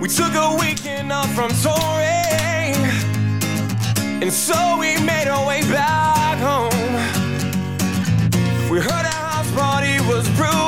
We took a weekend off from touring, and so we made our way back home. We heard a house party was brewing.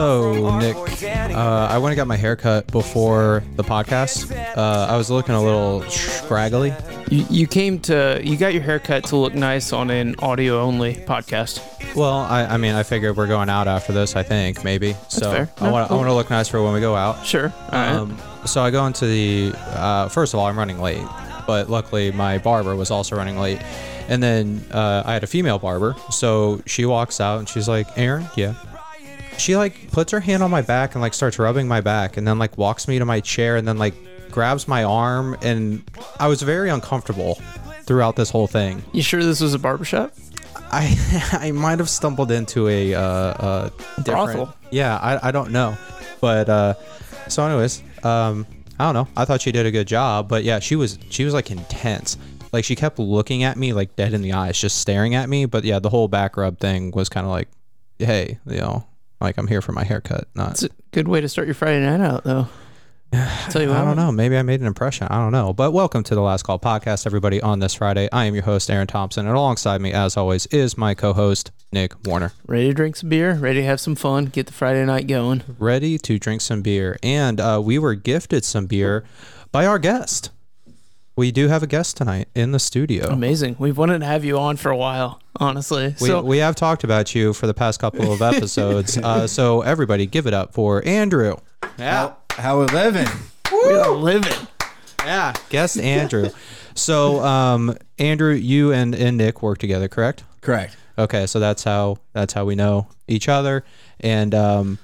So, Nick. Uh, I went and got my hair cut before the podcast. Uh, I was looking a little scraggly. You, you came to you got your haircut to look nice on an audio only podcast. Well, I, I mean, I figured we're going out after this. I think maybe. so fair. I No, want I cool. want to look nice for when we go out. Sure. All right. Um, so I go into the. Uh, first of all, I'm running late, but luckily my barber was also running late. And then uh, I had a female barber, so she walks out and she's like, "Aaron, yeah." She like puts her hand on my back and like starts rubbing my back, and then like walks me to my chair, and then like grabs my arm, and I was very uncomfortable throughout this whole thing. you sure this was a barbershop? I I might have stumbled into a uh, uh different, Brothel. Yeah, I, I don't know, but uh, so anyways, um, I don't know. I thought she did a good job, but yeah, she was she was like intense. Like she kept looking at me like dead in the eyes, just staring at me. But yeah, the whole back rub thing was kind of like, hey, you know, like I'm here for my haircut, not. It's a good way to start your Friday night out, though. Tell you what, I don't know. Maybe I made an impression. I don't know. But welcome to the Last Call podcast, everybody. On this Friday, I am your host, Aaron Thompson, and alongside me, as always, is my co-host, Nick Warner. Ready to drink some beer? Ready to have some fun? Get the Friday night going? ready to drink some beer. And uh, we were gifted some beer by our guest. We do have a guest tonight in the studio. Amazing. We've wanted to have you on for a while, honestly. We, so we have talked about you for the past couple of episodes. uh, so, everybody, give it up for Andrew. How, how we living? we're living. Yeah. Guest Andrew. So, um, Andrew, you and, and Nick work together, correct? Correct. Okay, so that's how that's how we know each other. And um,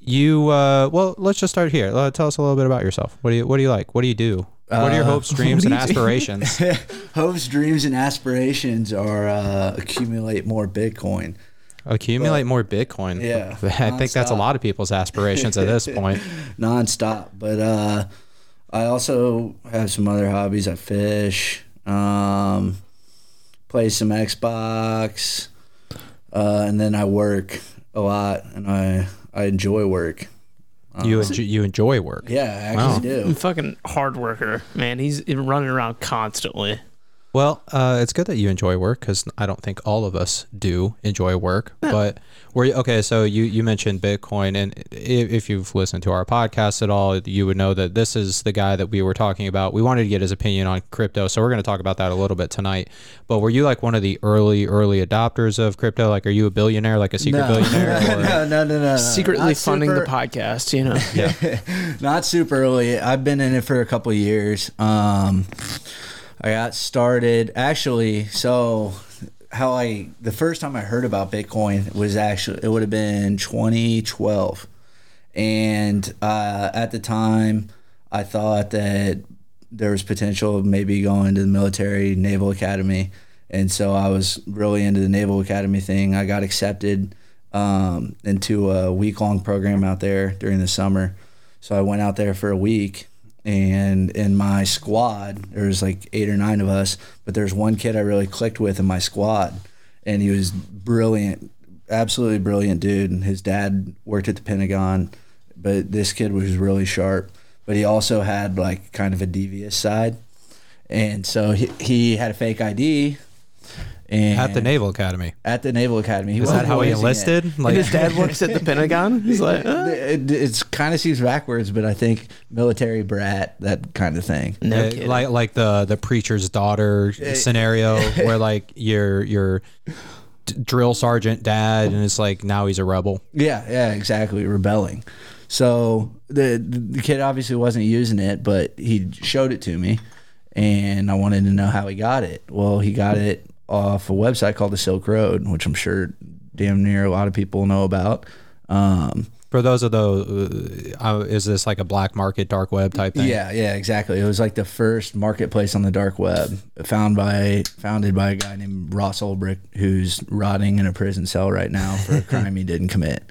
you, uh, well, let's just start here. Uh, tell us a little bit about yourself. What do you What do you like? What do you do? What are your hopes, dreams, and aspirations? Hopes, dreams, and aspirations are uh, accumulate more Bitcoin. Accumulate more Bitcoin. Yeah, I think that's a lot of people's aspirations at this point. nonstop. But uh, I also have some other hobbies. I fish, um, play some Xbox, uh, and then I work a lot, and I I enjoy work. You uh-huh. enjoy, you enjoy work. Yeah, I actually I'm do. fucking hard worker, man. He's running around constantly. Well, uh, it's good that you enjoy work because I don't think all of us do enjoy work. But we're okay. So you you mentioned Bitcoin, and i- if you've listened to our podcast at all, you would know that this is the guy that we were talking about. We wanted to get his opinion on crypto, so we're going to talk about that a little bit tonight. But were you like one of the early early adopters of crypto? Like, are you a billionaire, like a secret billionaire? Or? no, no, no, no. Secretly Not funding super- the podcast, you know. not super early. I've been in it for a couple of years. Um, I got started actually. So how I the first time I heard about Bitcoin was actually it would have been 2012, and uh, at the time I thought that there was potential of maybe going to the military naval academy, and so I was really into the naval academy thing. I got accepted um, into a week long program out there during the summer. So I went out there for a week, and in my squad, there was like eight or nine of us, but there's one kid I really clicked with in my squad, and he was brilliant, absolutely brilliant dude. And his dad worked at the Pentagon, but this kid was really sharp. But he also had like kind of a devious side, and so he, he had a fake ID. And At the Naval Academy. at the Naval Academy, he Is that wasn't how he using it. enlisted? And Like, his dad works at the Pentagon. He's like, uh, it, it's kind of seems backwards, but I think military brat, that kind of thing. no Uh, like like the the preacher's daughter scenario where like your your d- drill sergeant dad and it's like now he's a rebel Yeah, yeah, exactly. Rebelling. So the the kid obviously wasn't using it, but he showed it to me, and I wanted to know how he got it. Well, he got it off a website called the Silk Road, which I'm sure damn near a lot of people know about. Um, for those of the uh, is this like a black market dark web type thing Yeah, yeah, exactly. It was like the first marketplace on the dark web, found by founded by a guy named Ross Ulbricht, who's rotting in a prison cell right now for a crime he didn't commit.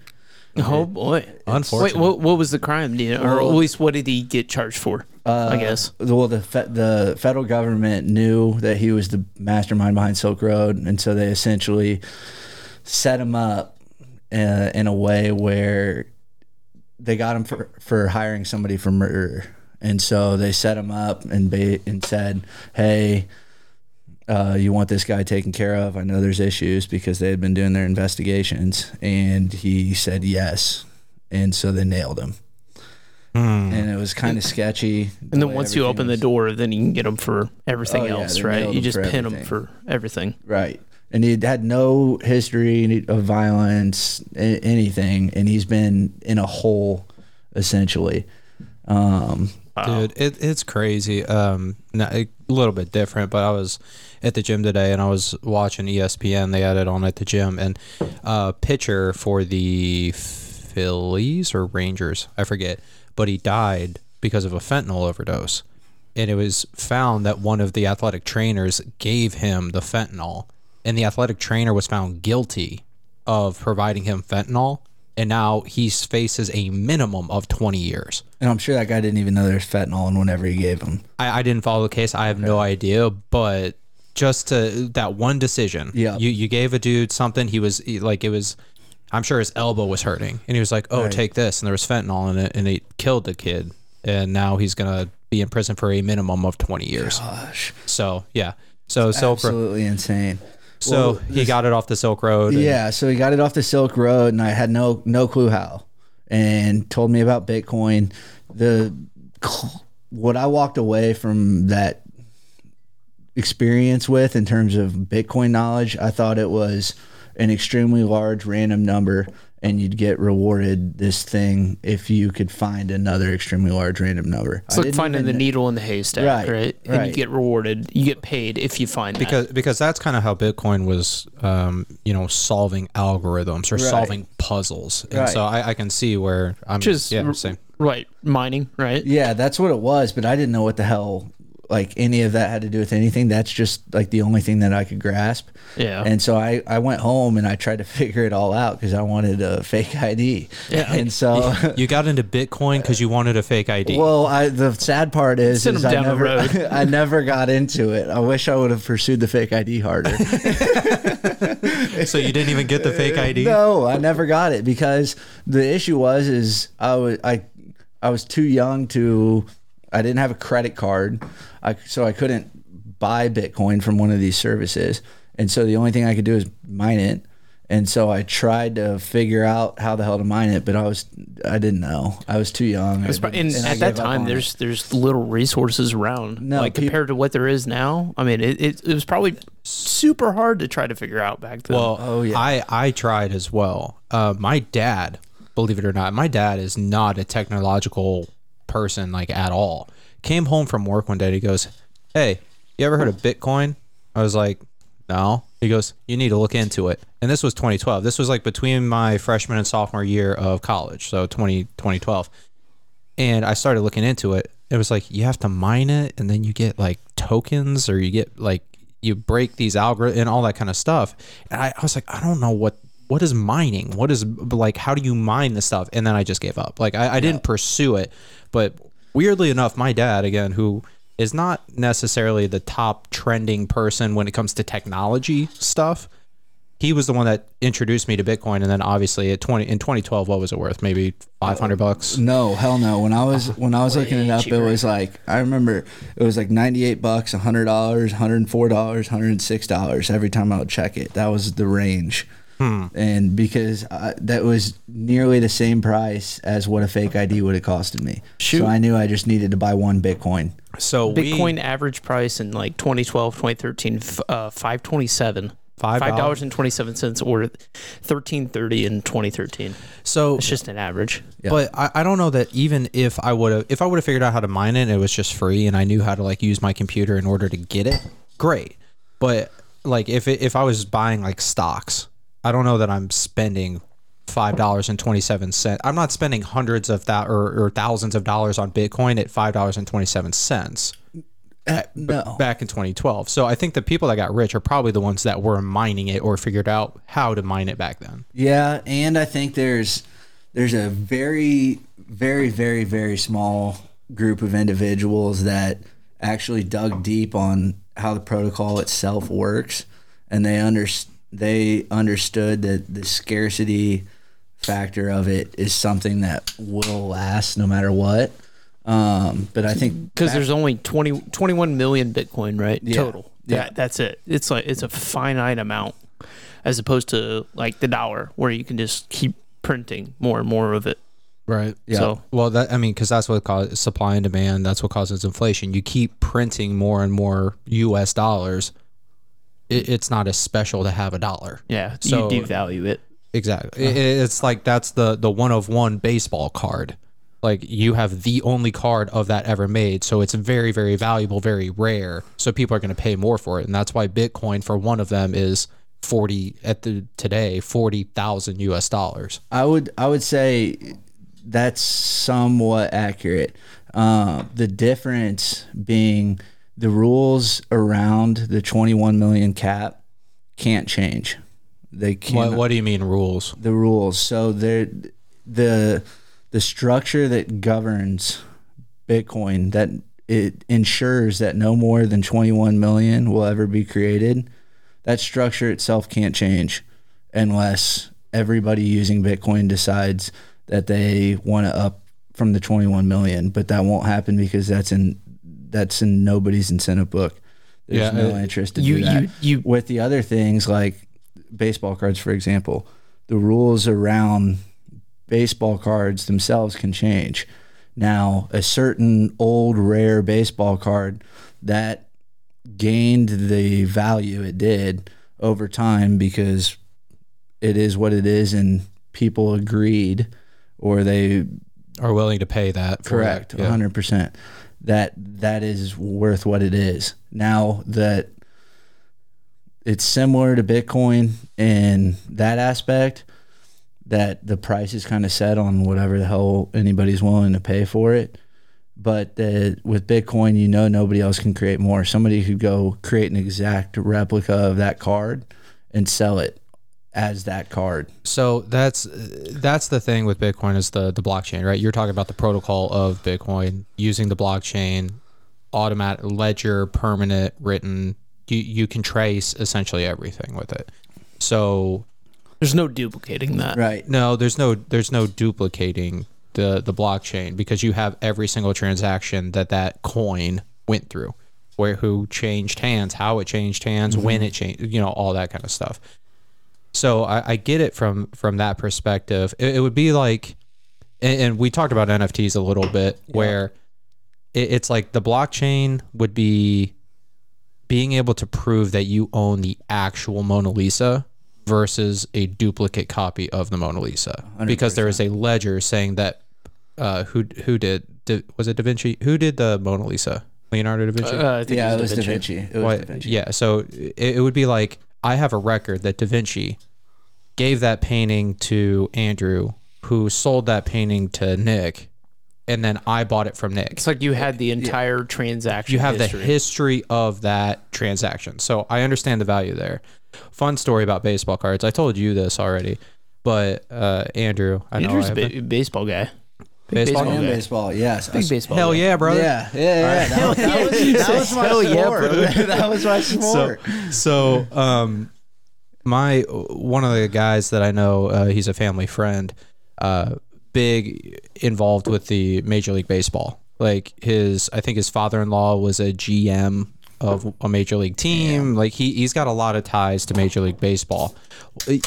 oh boy. Unfortunate. Wait, what, what was the crime? Do you know? Or at least what did he get charged for? I guess. Well, the fe- the federal government knew that he was the mastermind behind Silk Road, and so they essentially set him up uh, in a way where they got him for, for hiring somebody for murder. And so they set him up and ba- and said, "Hey, uh, you want this guy taken care of? I know there's issues because they had been doing their investigations." And he said yes, and so they nailed him. And it was kind of sketchy. And then once you open the door, then you can get them for everything Oh, else, they right? You just for pin them for everything. Right. And he had no history of violence, anything, and he's been in a hole essentially. Um, Dude, it, it's crazy. Um, not, a little bit different, but I was at the gym today and I was watching ESPN. They had it on at the gym, and uh, pitcher for the Phillies or Rangers, I forget, but he died because of a fentanyl overdose. And it was found that one of the athletic trainers gave him the fentanyl, and the athletic trainer was found guilty of providing him fentanyl. And now he faces a minimum of 20 years. and I'm sure that guy didn't even know there's fentanyl in whatever he gave him. I, I didn't follow the case. I have no idea, but just to that one decision, Yeah. you you gave a dude something. He was like, it was. I'm sure his elbow was hurting, and he was like, "Oh, Right. take this," and there was fentanyl in it, and it killed the kid, and now he's gonna be in prison for a minimum of 20 years. Gosh, So yeah, so Silk. Road. absolutely insane. So Well, he got it off the Silk Road. and- Yeah, so he got it off the Silk Road, and I had no no clue how, and told me about Bitcoin. The what I walked away from that experience with in terms of Bitcoin knowledge, I thought it was an extremely large random number, and you'd get rewarded this thing if you could find another extremely large random number. It's I like finding the needle in the haystack, Right, right? And you get rewarded. You get paid if you find it because because that's kind of how Bitcoin was, um, you know, solving algorithms or Right. solving puzzles, and Right. so I, I can see where I'm Just yeah r- same. Right. Mining, right? Yeah, that's what it was, but I didn't know what the hell like any of that had to do with anything. That's just like the only thing that I could grasp. Yeah. And so I, I went home and I tried to figure it all out because I wanted a fake ID. Yeah. And so, You got into Bitcoin because you wanted a fake ID. well, I the sad part is, is I never. I never got into it. I wish I would have pursued the fake ID harder. so you didn't even get the fake ID. No, I never got it because the issue was is I was I I was too young to I didn't have a credit card. I so I couldn't buy Bitcoin from one of these services. And so the only thing I could do is mine it. And so I tried to figure out how the hell to mine it, but I was I didn't know. I was too young. I It's and at that time, on it. there's there's little resources around. No, like peop- compared to what there is now. I mean, it, it, it was probably super hard to try to figure out back then. Well, Oh, yeah. I I tried as well. Uh, my dad, believe it or not, my dad is not a technological person like at all. Came home from work one day. He goes, "Hey, you ever heard of Bitcoin?" I was like, "No." He goes, "You need to look into it." And this was 2012. This was like between my freshman and sophomore year of college, so 20 2012. And I started looking into it. It was like you have to mine it, and then you get like tokens, or you get like you break these algorithms and all that kind of stuff. And I, I was like, I don't know what what is mining. What is like? How do you mine this stuff? And then I just gave up. Like I, I didn't pursue it. But weirdly enough, my dad again, who is not necessarily the top trending person when it comes to technology stuff. He was the one that introduced me to Bitcoin, and then obviously at twenty in twenty twelve, what was it worth? Maybe five hundred bucks. No, hell no. When I was when I was looking it up, cheaper. it was like I remember it was like ninety eight bucks, hundred dollars, hundred and four dollars, hundred and six dollars every time I would check it. That was the range, and because I, that was nearly the same price as what a fake ID would have costed me. Shoot. So I knew I just needed to buy one Bitcoin. So we- Bitcoin average price in like 2012, 2013, uh, 527. Five Five dollars and twenty seven cents, or thirteen thirty in twenty thirteen. so It's just an average. Yeah. But I, I don't know that even if I would have if I would have figured out how to mine it and it was just free and I knew how to like use my computer in order to get it, great. But like if it, if I was buying like stocks, I don't know that I'm spending five dollars and twenty seven cents. I'm not spending hundreds of that or, or thousands of dollars on Bitcoin at five dollars and twenty seven cents uh, No, back in 2012. So I think the people that got rich are probably the ones that were mining it or figured out how to mine it back then. Yeah, and I think there's there's a very very very very small group of individuals that actually dug deep on how the protocol itself works and they under they understood that the scarcity factor of it is something that will last no matter what. Um, but I think because there's only 20, 21 million Bitcoin, right? Yeah. Total. Yeah. That, that's it. It's like it's a finite amount, as opposed to like the dollar, where you can just keep printing more and more of it. Right. Yeah. So Well, that I mean, because that's what causes supply and demand. That's what causes inflation. You keep printing more and more U.S. dollars. It, it's not as special to have a dollar. yeah, So- you devalue it. Exactly. It- it's like that's the the one of one baseball card. Like you have the only card of that ever made, so it's very very valuable, very rare. So people are going to pay more for it, and that's why Bitcoin for one of them is forty at the today forty thousand U.S. dollars. I would I would say that's somewhat accurate. Uh, the difference being the rules around the 21 million cap can't change. They can't. What, what do you mean rules? the rules. So there, the the structure that governs Bitcoin that it ensures that no more than 21 million will ever be created. That structure itself can't change unless everybody using Bitcoin decides that they want to up from the 21 million, but that won't happen because that's in that's in nobody's incentive book. There's Yeah, no uh, interest to you- do that. you- you- With the other things like baseball cards, for example, the rules around baseball cards themselves can change. Now, a certain old rare baseball card that gained the value it did over time because it is what it is and people agreed or they Are willing to pay that? correct it. Yeah. 100% that that is worth what it is. Now that it's similar to bitcoin in that aspect that the price is kind of set on whatever the hell anybody's willing to pay for it. But with bitcoin you know nobody else can create more. Somebody could go create an exact replica of that card and sell it as that card So that's that's the thing with Bitcoin is the the blockchain, right? You're talking about the protocol of Bitcoin using the blockchain, automatic ledger, permanent, written. You you can trace essentially everything with it. So There's no duplicating that. right no, there's no there's no duplicating the the blockchain because you have every single transaction that that coin went through, where who changed hands, how it changed hands, when mm-hmm. it changed, you know, all that kind of stuff. So I, I get it from from that perspective. It, it would be like, and, and we talked about NFTs a little bit, where it, it's like the blockchain would be being able to prove that you own the actual Mona Lisa versus a duplicate copy of the Mona Lisa, because there is a ledger saying that uh, who who did, did was it Da Vinci? Who did the Mona Lisa? Leonardo da Vinci. Uh, I think yeah it it was was da vinci, it was Why- da vinci. Yeah, so it, it would be like I have a record that Da Vinci gave that painting to Andrew, who sold that painting to Nick, and then I bought it from Nick. It's like you had the entire transaction. You have history. the history of that transaction. So I understand the value there. Fun story about baseball cards. I told you this already, but uh, Andrew, I know Andrew's I a ba- baseball guy. Baseball baseball and baseball yes Big baseball. Hell yeah, brother. Yeah, yeah, yeah. That, was- that was, that was my Hell yeah, sport. brother. that was my so sport. so um my one of the guys that I know uh, he's a family friend uh big involved with the major league baseball like his I think his father-in-law was a GM of a major league team like he he's got a lot of ties to major league baseball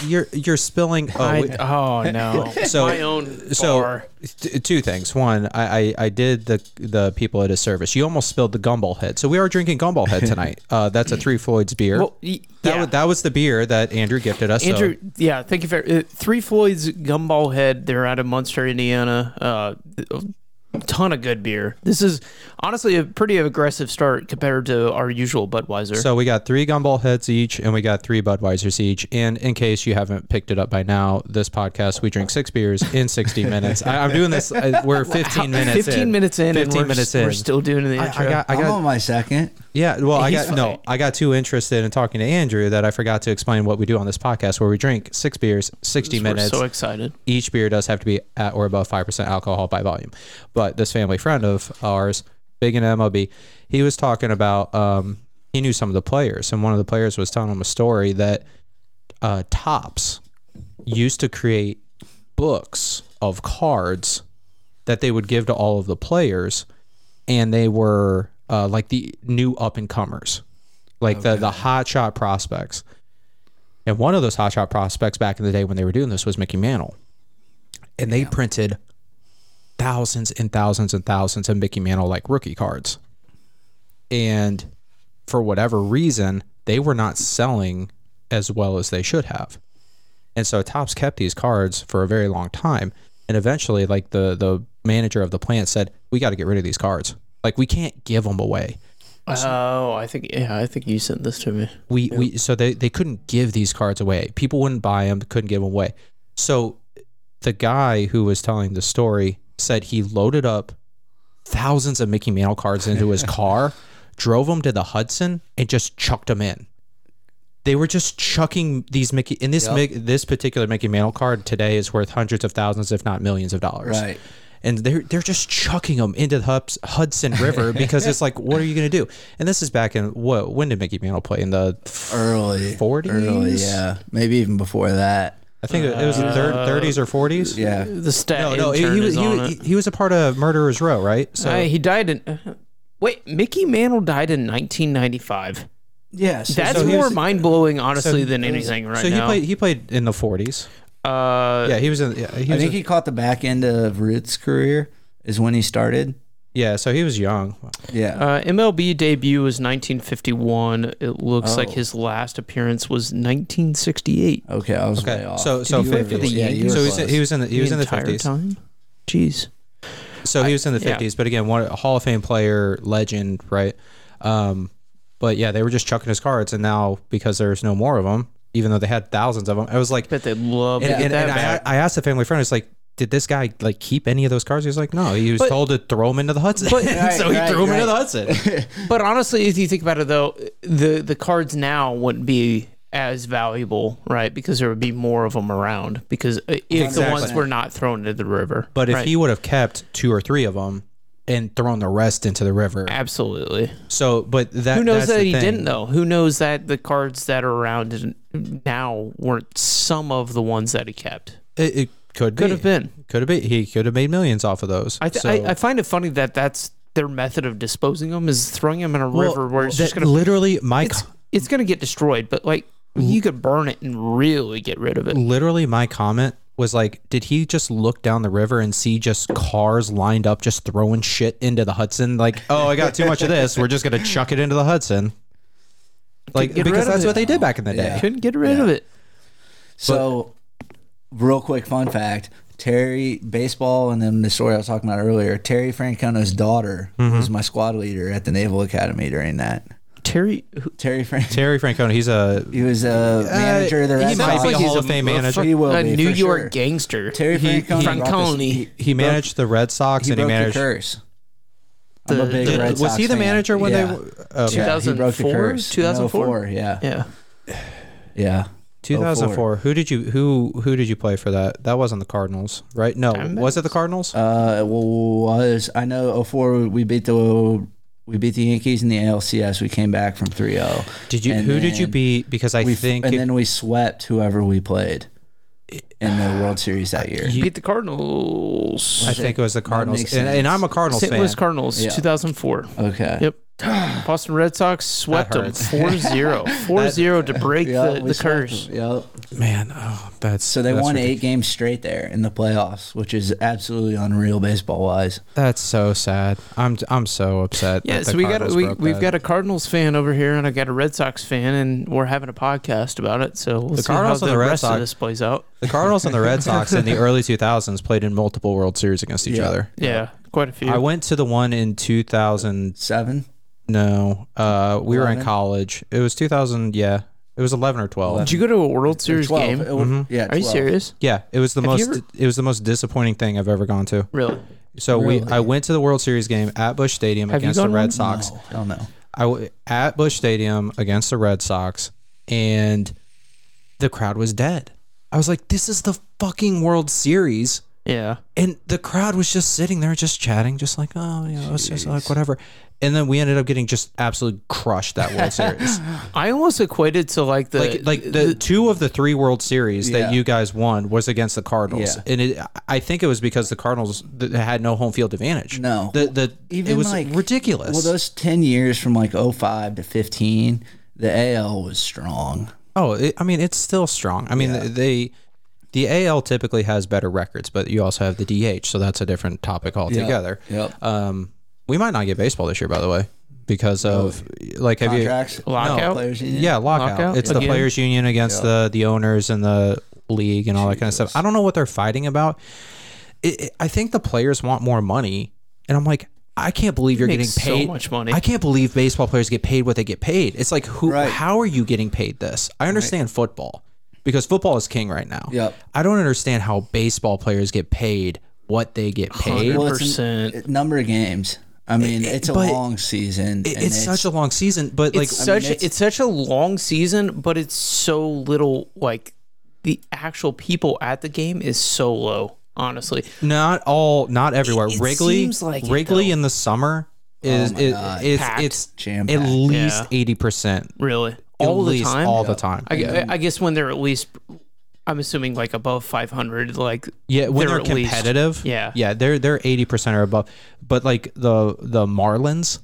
you're you're spilling oh, I, oh no! So- my own so bar. t- two things. One, I, I I did the the people at a service. You almost spilled the gumball head. So we are drinking gumball head tonight. Uh, that's a Three Floyds beer. Well, y- that yeah. was that was the beer that Andrew gifted us. so- Andrew, yeah, thank you for uh, Three Floyd's Gumball Head. They're out of Munster, Indiana. Uh, a ton of good beer. This is honestly a pretty aggressive start compared to our usual Budweiser. So we got three gumball heads each, and we got three Budweisers each. And in case you haven't picked it up by now, this podcast we drink six beers in sixty minutes. I, I'm doing this. Uh, we're fifteen minutes. 15 in. minutes in, and Fifteen we're, minutes we're still doing the I, intro. I got. I I'm got. on my second. Yeah, well, I got no. I got too interested in talking to Andrew that I forgot to explain what we do on this podcast, where we drink six beers, sixty We're minutes. so excited. each beer does have to be at or above 5% alcohol by volume. But this family friend of ours, big in MLB, he was talking about, um, he knew some of the players, and one of the players was telling him a story that uh, Topps used to create books of cards that they would give to all of the players, and they were uh, like the new up and comers, like the the hot shot prospects. And one of those hot shot prospects back in the day when they were doing this was Mickey Mantle, and they printed thousands and thousands and thousands of Mickey Mantle like rookie cards, and for whatever reason, they were not selling as well as they should have. And so Topps kept these cards for a very long time. And eventually, like the the manager of the plant said, we got to get rid of these cards. Like we can't give them away. Oh, I think yeah, I think you sent this to me. We we so they they couldn't give these cards away. People wouldn't buy them. Couldn't give them away. So the guy who was telling the story said he loaded up thousands of Mickey Mantle cards into his car, drove them to the Hudson, and just chucked them in. They were just chucking these Mickey in this Yep. This particular Mickey Mantle card today is worth hundreds of thousands, if not millions of dollars. Right. And they're they're just chucking them into the Hubs- Hudson River because it's like, what are you going to do? And this is back in what? When did Mickey Mantle play? In the Early. 40s? Early, yeah. Maybe even before that. I think it was the thir- 30s or 40s. Yeah. The stat No, no, he, intern he was he, was- he was a part of Murderers Row, right? So Uh, he died in. uh, wait, Mickey Mantle died in 1995. Yeah. So, That's so more mind blowing, honestly, so- than anything right so he now. played he played in the 40s. Uh, Yeah, he was in. Yeah, he I was think a- he caught the back end of Ruth's career is when he started. yeah, so he was young. Yeah. Uh, MLB debut was 1951. It looks like Oh. his last appearance was 1968. okay, I was Okay, way off. so so he play for 50s. the yeah, you Yankees? were so he was, close. he was in the he was in the entire 50s. time. Jeez. So he was in the yeah. 50s, but again, one a Hall of Fame player, legend, right? Um, but yeah, they were just chucking his cards, and now because there's no more of them, even though they had thousands of them, I was like, Bet they love and, and, and I. I asked a family friend, it's like, did this guy like keep any of those cards? He was like, no, he was But- told to throw them into the Hudson, But- so he Right, threw them into the Hudson. But honestly, if you think about it, though, the the cards now wouldn't be as valuable, right? Because there would be more of them around. Because uh, if the ones were not thrown into the river, But if he would have kept two or three of them and thrown the rest into the river, absolutely, so but that who knows that he thing. didn't though? Who knows that the cards that are around now weren't some of the ones that he kept? It, it could be. Could have been. Could have been. He could have made millions off of those. I, th- So- I I find it funny that that's their method of disposing them is throwing them in a Well, river where it's just gonna literally my it's, it's gonna get destroyed. But like you could burn it and really get rid of it. literally my comment was like, did he just look down the river and see just cars lined up just throwing shit into the Hudson? Like, oh, I got too much of this. We're just gonna chuck it into the Hudson. Like because that's it. what they did back in the day. Yeah. Couldn't get rid Yeah. of it. So, real quick fun fact: Terry baseball, and then the story I was talking about earlier. Terry Francona's daughter Mm-hmm. was my squad leader at the Naval Academy during that. Terry, who- Terry Frank. Terry Francona, he's a He was a manager of the he might be a Hall of Fame manager. He will a be, New York sure. gangster. Terry He- Francona. he- brought this- Franconi. he managed the Red Sox He and he broke the managed. curse. I'm a The- big the- Red was Sox he the fan. manager when yeah. they? Okay. Yeah, he broke the 2004? curse. 2004? Yeah, yeah. yeah. 2004. Who did you who who did you play for that? That wasn't the Cardinals, right? No, was it the Cardinals? Uh, it was I know 04 we beat the we beat the Yankees in the ALCS. We came back from 3-0. Did you? and Who did you beat? Because I We think and it- then we swept whoever we played in the World Series that year. You- Beat the Cardinals. I think it was the Cardinals, and, and. I'm a Cardinals fan. St. fan. Louis Cardinals, Yeah. 2004. Okay. Yep. Boston Red Sox swept them hurts. 4-0. 4-0 to break Yeah, the, the curse. them. Yep. Man, oh, that's So they that's won ridiculous. eight games straight there in the playoffs, which is absolutely unreal baseball wise. That's so sad. I'm I'm so upset. Yeah, so the we got Cardinals we broke we've got a Cardinals fan over here, and I got a Red Sox fan, and we're having a podcast about it. So we'll The see Cardinals how and the, the Red rest Sox- of this plays out. the Cardinals and the Red Sox in the early 2000s played in multiple World Series against each Yeah. other. Yeah, quite a few. I went to the one in 2000. Seven. No, uh, we were in 11? college. It was 2000. Yeah, it was 11 or 12. Did you go to a World Series 12. game? It was- Yeah. Are you 12. serious? Yeah, it was the Have you most. ever- It was the most disappointing thing I've ever gone to. Really? So we, I went to the World Series game at Busch Stadium Have you against the gone Red one? Sox. No, hell no. I w- at Busch Stadium against the Red Sox, and the crowd was dead. I was like, "This is the fucking World Series. Yeah. and the crowd was just sitting there, just chatting, just like, oh, you know, it's just like whatever. And then we ended up getting just absolutely crushed that World Series. I almost equated to like the like like the, two of the three World Series Yeah. that you guys won was against the Cardinals, Yeah. and it, I think it was because the Cardinals th- had no home field advantage. No. the the Even it was like ridiculous. Well, those ten years from like 05 to fifteen, the AL was strong. oh, it, I mean, it's still strong. I mean, they. The AL typically has better records, but you also have the DH, so that's a different topic altogether. Yep. Um, we might not get baseball this year, by the way, because of like have Contracts, you Lockout? players union. Yeah, lockout. Lockout It's the players union against the the owners and the league and all that kind of stuff. I don't know what they're fighting about. It, it- I think the players want more money, and I'm like, I can't believe you're getting paid so much money. I can't believe baseball players get paid what they get paid. It's like who? Right. How are you getting paid this? I understand football because football is king right now. Yep. I don't understand how baseball players get paid what they get paid. Well, it's an- 100%. number of games. I mean, it's a long season. It- and it's, such a long season, but like it's such it's- it's, such a long season, but it's so little like the actual people at the game is so low, honestly. Not all, not everywhere. it Wrigley, seems like Wrigley though. in the summer is oh my it, it's Packed. it's at Jam-packed. at least Yeah. eighty percent. Really. At All the least time. all the time. I, I- I guess when they're at least I'm assuming like above 500 like yeah, when they're, at least- competitive, yeah. yeah, they're they're eighty percent or above. But like the the Marlins,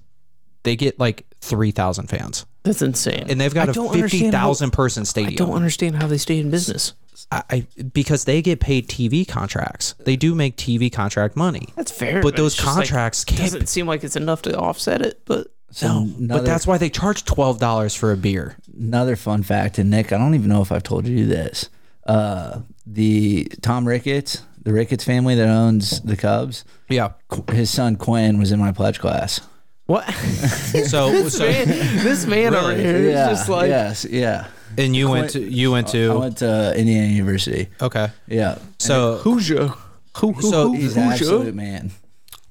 they get like three thousand fans, That's insane. and they've got I a fifty thousand person fifty understand how- thousand person I don't understand how they stay in business. I, I because they get paid TV contracts. They do make TV contract money. That's fair. But those it's just, like, contracts can't- doesn't seem like it's enough to offset it, but So another, But that's why they charge twelve dollars for a beer. another fun fact. And Nick, I don't even know if I've told you this. Uh, the Tom Ricketts, the Ricketts family that owns the Cubs, Yeah. his son Quinn was in my pledge class. What? So this so man, this man over Really? here is just like yes, yeah. and you went to you went to I to went to Indiana University. okay. Yeah. So Hoosier. Who, who, So who, He's an Hoosier? absolute man.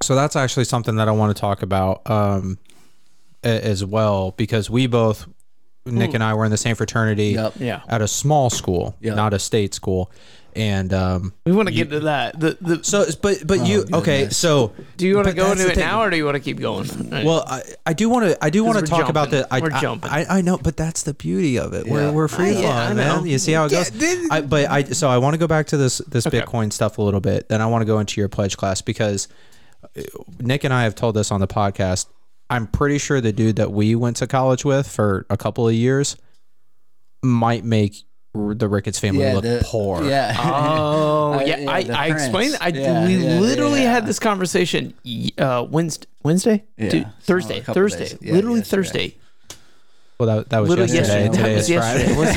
so that's actually something that I want to talk about um as well because we both Nick and I were in the same fraternity Yep. Yeah. at a small school, not a state school. And um We want to get to that. The, the, so but but you okay, goodness. so do you want to but go that's into the it thing. now, or do you want to keep going? Well, I, I do want to I do want to we're talk about the jumping. I, We're I- jumping. I, I know, but that's the beauty of it. We're Yeah. we're free I- yeah, I flowing, know. man. You see how it goes. I, but I so I want to go back to this this Bitcoin stuff a little bit. Then I want to go into your pledge class because uh, Nick and I have told this on the podcast. I'm pretty sure the dude that we went to college with for a couple of years might make the Ricketts family Yeah. look the- poor. Yeah. Oh I- yeah, yeah, I, I explained. I Yeah, we yeah, literally yeah. had this conversation uh, Wednesday, Wednesday, Yeah, Dude, Thursday, a couple Thursday. Yeah, literally yesterday. Thursday, Well, that, that was literally yesterday. yesterday. Today That is was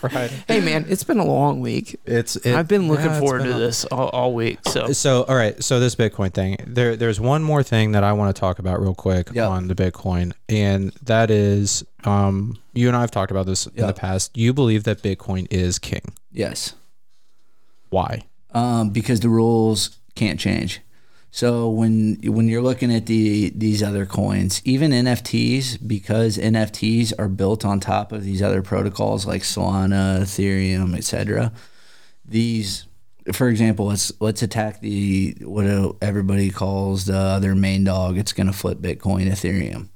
Friday. yesterday. hey man, it's been a long week. It's. It, I've been looking yeah, forward been to a- this all, all week. So So, all right. So this Bitcoin thing, there, there's one more thing that I want to talk about real quick Yep. on the Bitcoin, and that is, um, you and I have talked about this in the past. You believe that Bitcoin is king. yes. Why? um, because the rules can't change. So when when you're looking at the these other coins, even NFTs, because NFTs are built on top of these other protocols like Solana, Ethereum, etc. These, for example, let's let's attack the what everybody calls the other main dog. It's going to flip Bitcoin, Ethereum.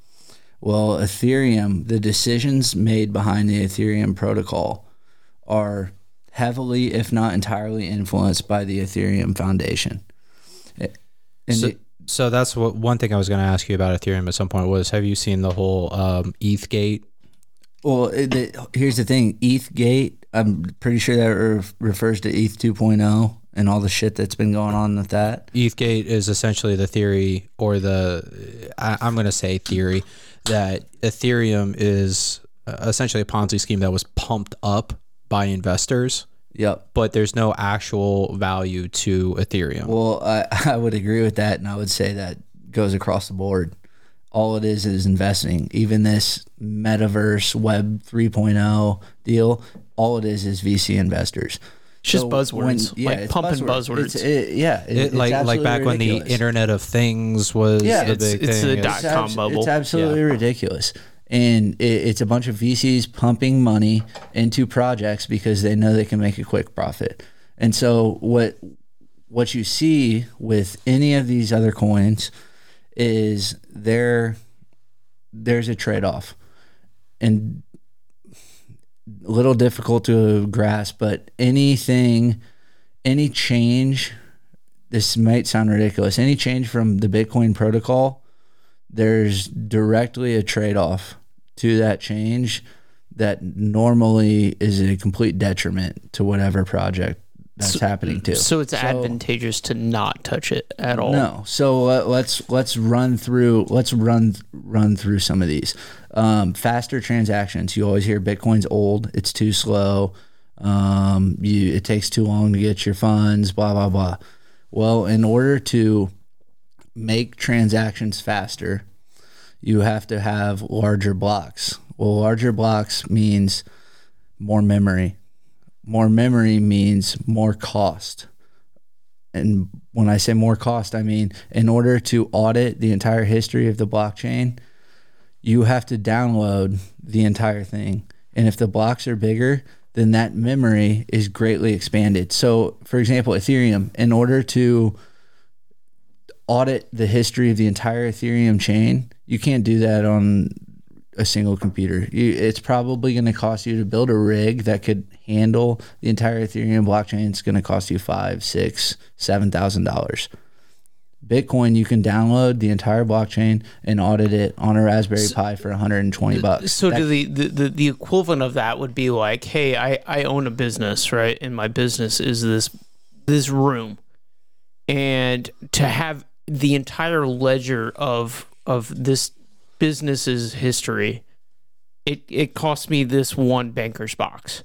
Well, Ethereum, the decisions made behind the Ethereum protocol are heavily, if not entirely, influenced by the Ethereum Foundation. And So, so that's what one thing I was going to ask you about Ethereum at some point was: Have you seen the whole um, ETH gate? well, the, here's the thing: ETHgate. I'm pretty sure that re- refers to ETH 2.0 and all the shit that's been going on with that. ETHgate is essentially the theory, or the I, I'm going to say theory, that Ethereum is uh, essentially a Ponzi scheme that was pumped up by investors, Yep. but there's no actual value to Ethereum. Well, I, I would agree with that, and I would say that goes across the board. All it is is investing. Even this metaverse Web 3.0 deal, all it is is VC investors. It's just So buzzwords, like it's pumping buzzwords. It's, it, yeah, it- It, it's like like absolutely back when the. Internet of Things was Yeah, the it's- big it's thing. the It's- dot com abs- bubble. It's absolutely ridiculous. And it, it's a bunch of VCs pumping money into projects because they know they can make a quick profit. And so what what you see with any of these other coins is there there's a trade-off and a little difficult to grasp but anything any change this might sound ridiculous any change from the bitcoin protocol there's directly a trade-off to that change that normally is a complete detriment to whatever project that's happening to So it's advantageous to not touch it at all. no. So uh, let's let's run through let's run run through some of these. Um, faster transactions. You always hear Bitcoin's old. It's too slow. Um, you it takes too long to get your funds. Blah blah blah. Well, in order to make transactions faster, you have to have larger blocks. Well, larger blocks means more memory. More memory means more cost. And when I say more cost, I mean in order to audit the entire history of the blockchain, you have to download the entire thing. And if the blocks are bigger, then that memory is greatly expanded. So, for example, Ethereum, in order to audit the history of the entire Ethereum chain, you can't do that on a single computer. You, it's probably going to cost you to build a rig that could handle the entire Ethereum blockchain. It's going to cost you five, six, seven thousand dollars. Bitcoin, you can download the entire blockchain and audit it on a Raspberry Pi for 120 bucks. So That- the, the, the equivalent of that would be like, hey, I, I own a business, right? And my business is this this room. And to have the entire ledger of of this business's history, it, it cost me this one banker's box.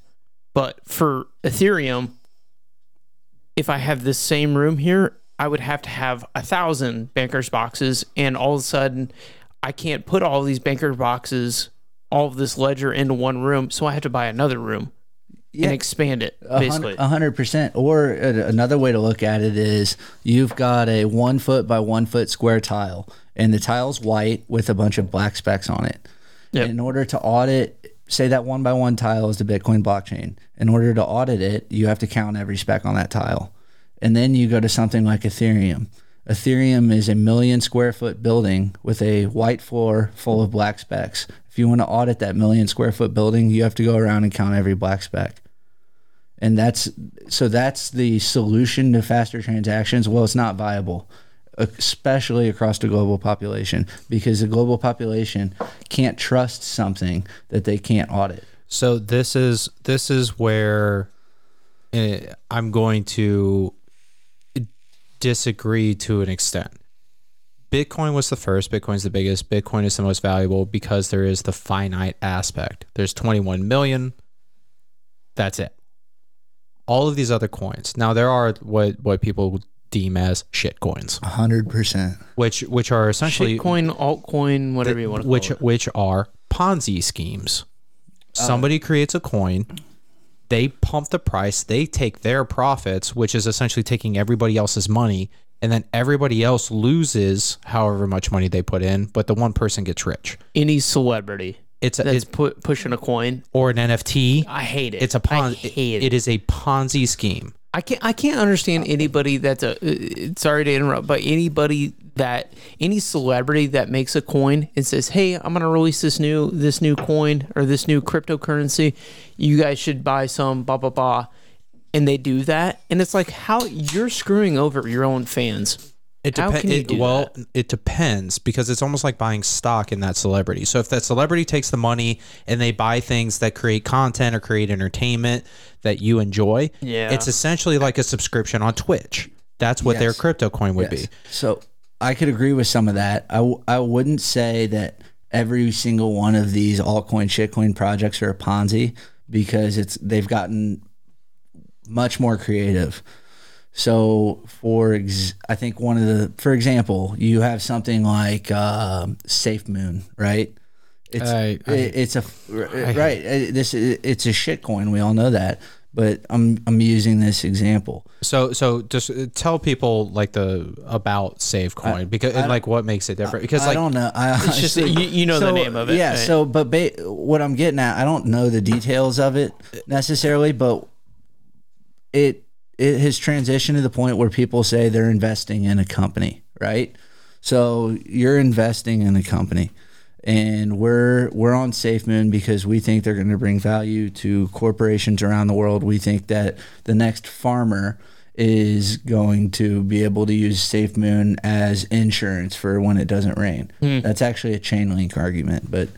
But for Ethereum, if I have this same room here, I would have to have a thousand bankers boxes, and all of a sudden, I can't put all these banker boxes, all of this ledger into one room, so I have to buy another room Yeah. and expand it. Basically, A hundred percent. Or uh, another way to look at it is you've got a one foot by one foot square tile, and the tile's white with a bunch of black specks on it. Yep. In order to audit, say that one by one tile is the Bitcoin blockchain. In order to audit it, you have to count every speck on that tile, and then you go to something like Ethereum. Ethereum is a million square foot building with a white floor full of black specks. If you want to audit that million square foot building, you have to go around and count every black speck and that's so that's the solution to faster transactions. Well it's not viable especially across the global population because the global population can't trust something that they can't audit. So this is this is where uh, I'm going to disagree to an extent. Bitcoin was the first. Bitcoin's the biggest. Bitcoin is the most valuable because there is the finite aspect. There's 21 million. That's it. All of these other coins. Now there are what what people deem as shit coins, 100% which which are essentially shitcoin, altcoin, whatever you want to call which it. which are Ponzi schemes. Somebody creates a coin, they pump the price, they take their profits, which is essentially taking everybody else's money, and then everybody else loses however much money they put in, but the one person gets rich. Any celebrity It's a, that's it, pu- pushing a coin, or an NFT. I hate it. It's a I pon- hate it. it is a Ponzi scheme. I can't I can't understand anybody that's a uh, sorry to interrupt, but anybody that any celebrity that makes a coin and says, "Hey, I'm going to release this new this new coin or this new cryptocurrency. You guys should buy some blah blah blah." And they do that, and it's like how you're screwing over your own fans. It How depends. can you do well, it depends because it's almost like buying stock in that celebrity. So if that celebrity takes the money and they buy things that create content or create entertainment that you enjoy, Yeah. it's essentially like a subscription on Twitch. That's what their Yes. crypto coin would Yes. be. So I could agree with some of that. I, w- I wouldn't say that every single one of these altcoin shitcoin projects are a Ponzi because it's they've gotten much more creative. So for ex- I think one of the for example, you have something like um Safe Moon, right? It's I- I- it- it's a right. uh, This it's a shitcoin. We all know that. But I'm I'm using this example. So so just uh, tell people like the about Save coin because and like what makes it different because I like don't know. I just- honestly- you- you know the name of it, Yeah. right? So, but ba- what I'm getting at, I don't know the details of it necessarily, but it it has transitioned to the point where people say they're investing in a company, right? So you're investing in a company, and we're we're on SafeMoon because we think they're going to bring value to corporations around the world. We think that the next farmer is going to be able to use SafeMoon as insurance for when it doesn't rain. That's actually a Chainlink argument, but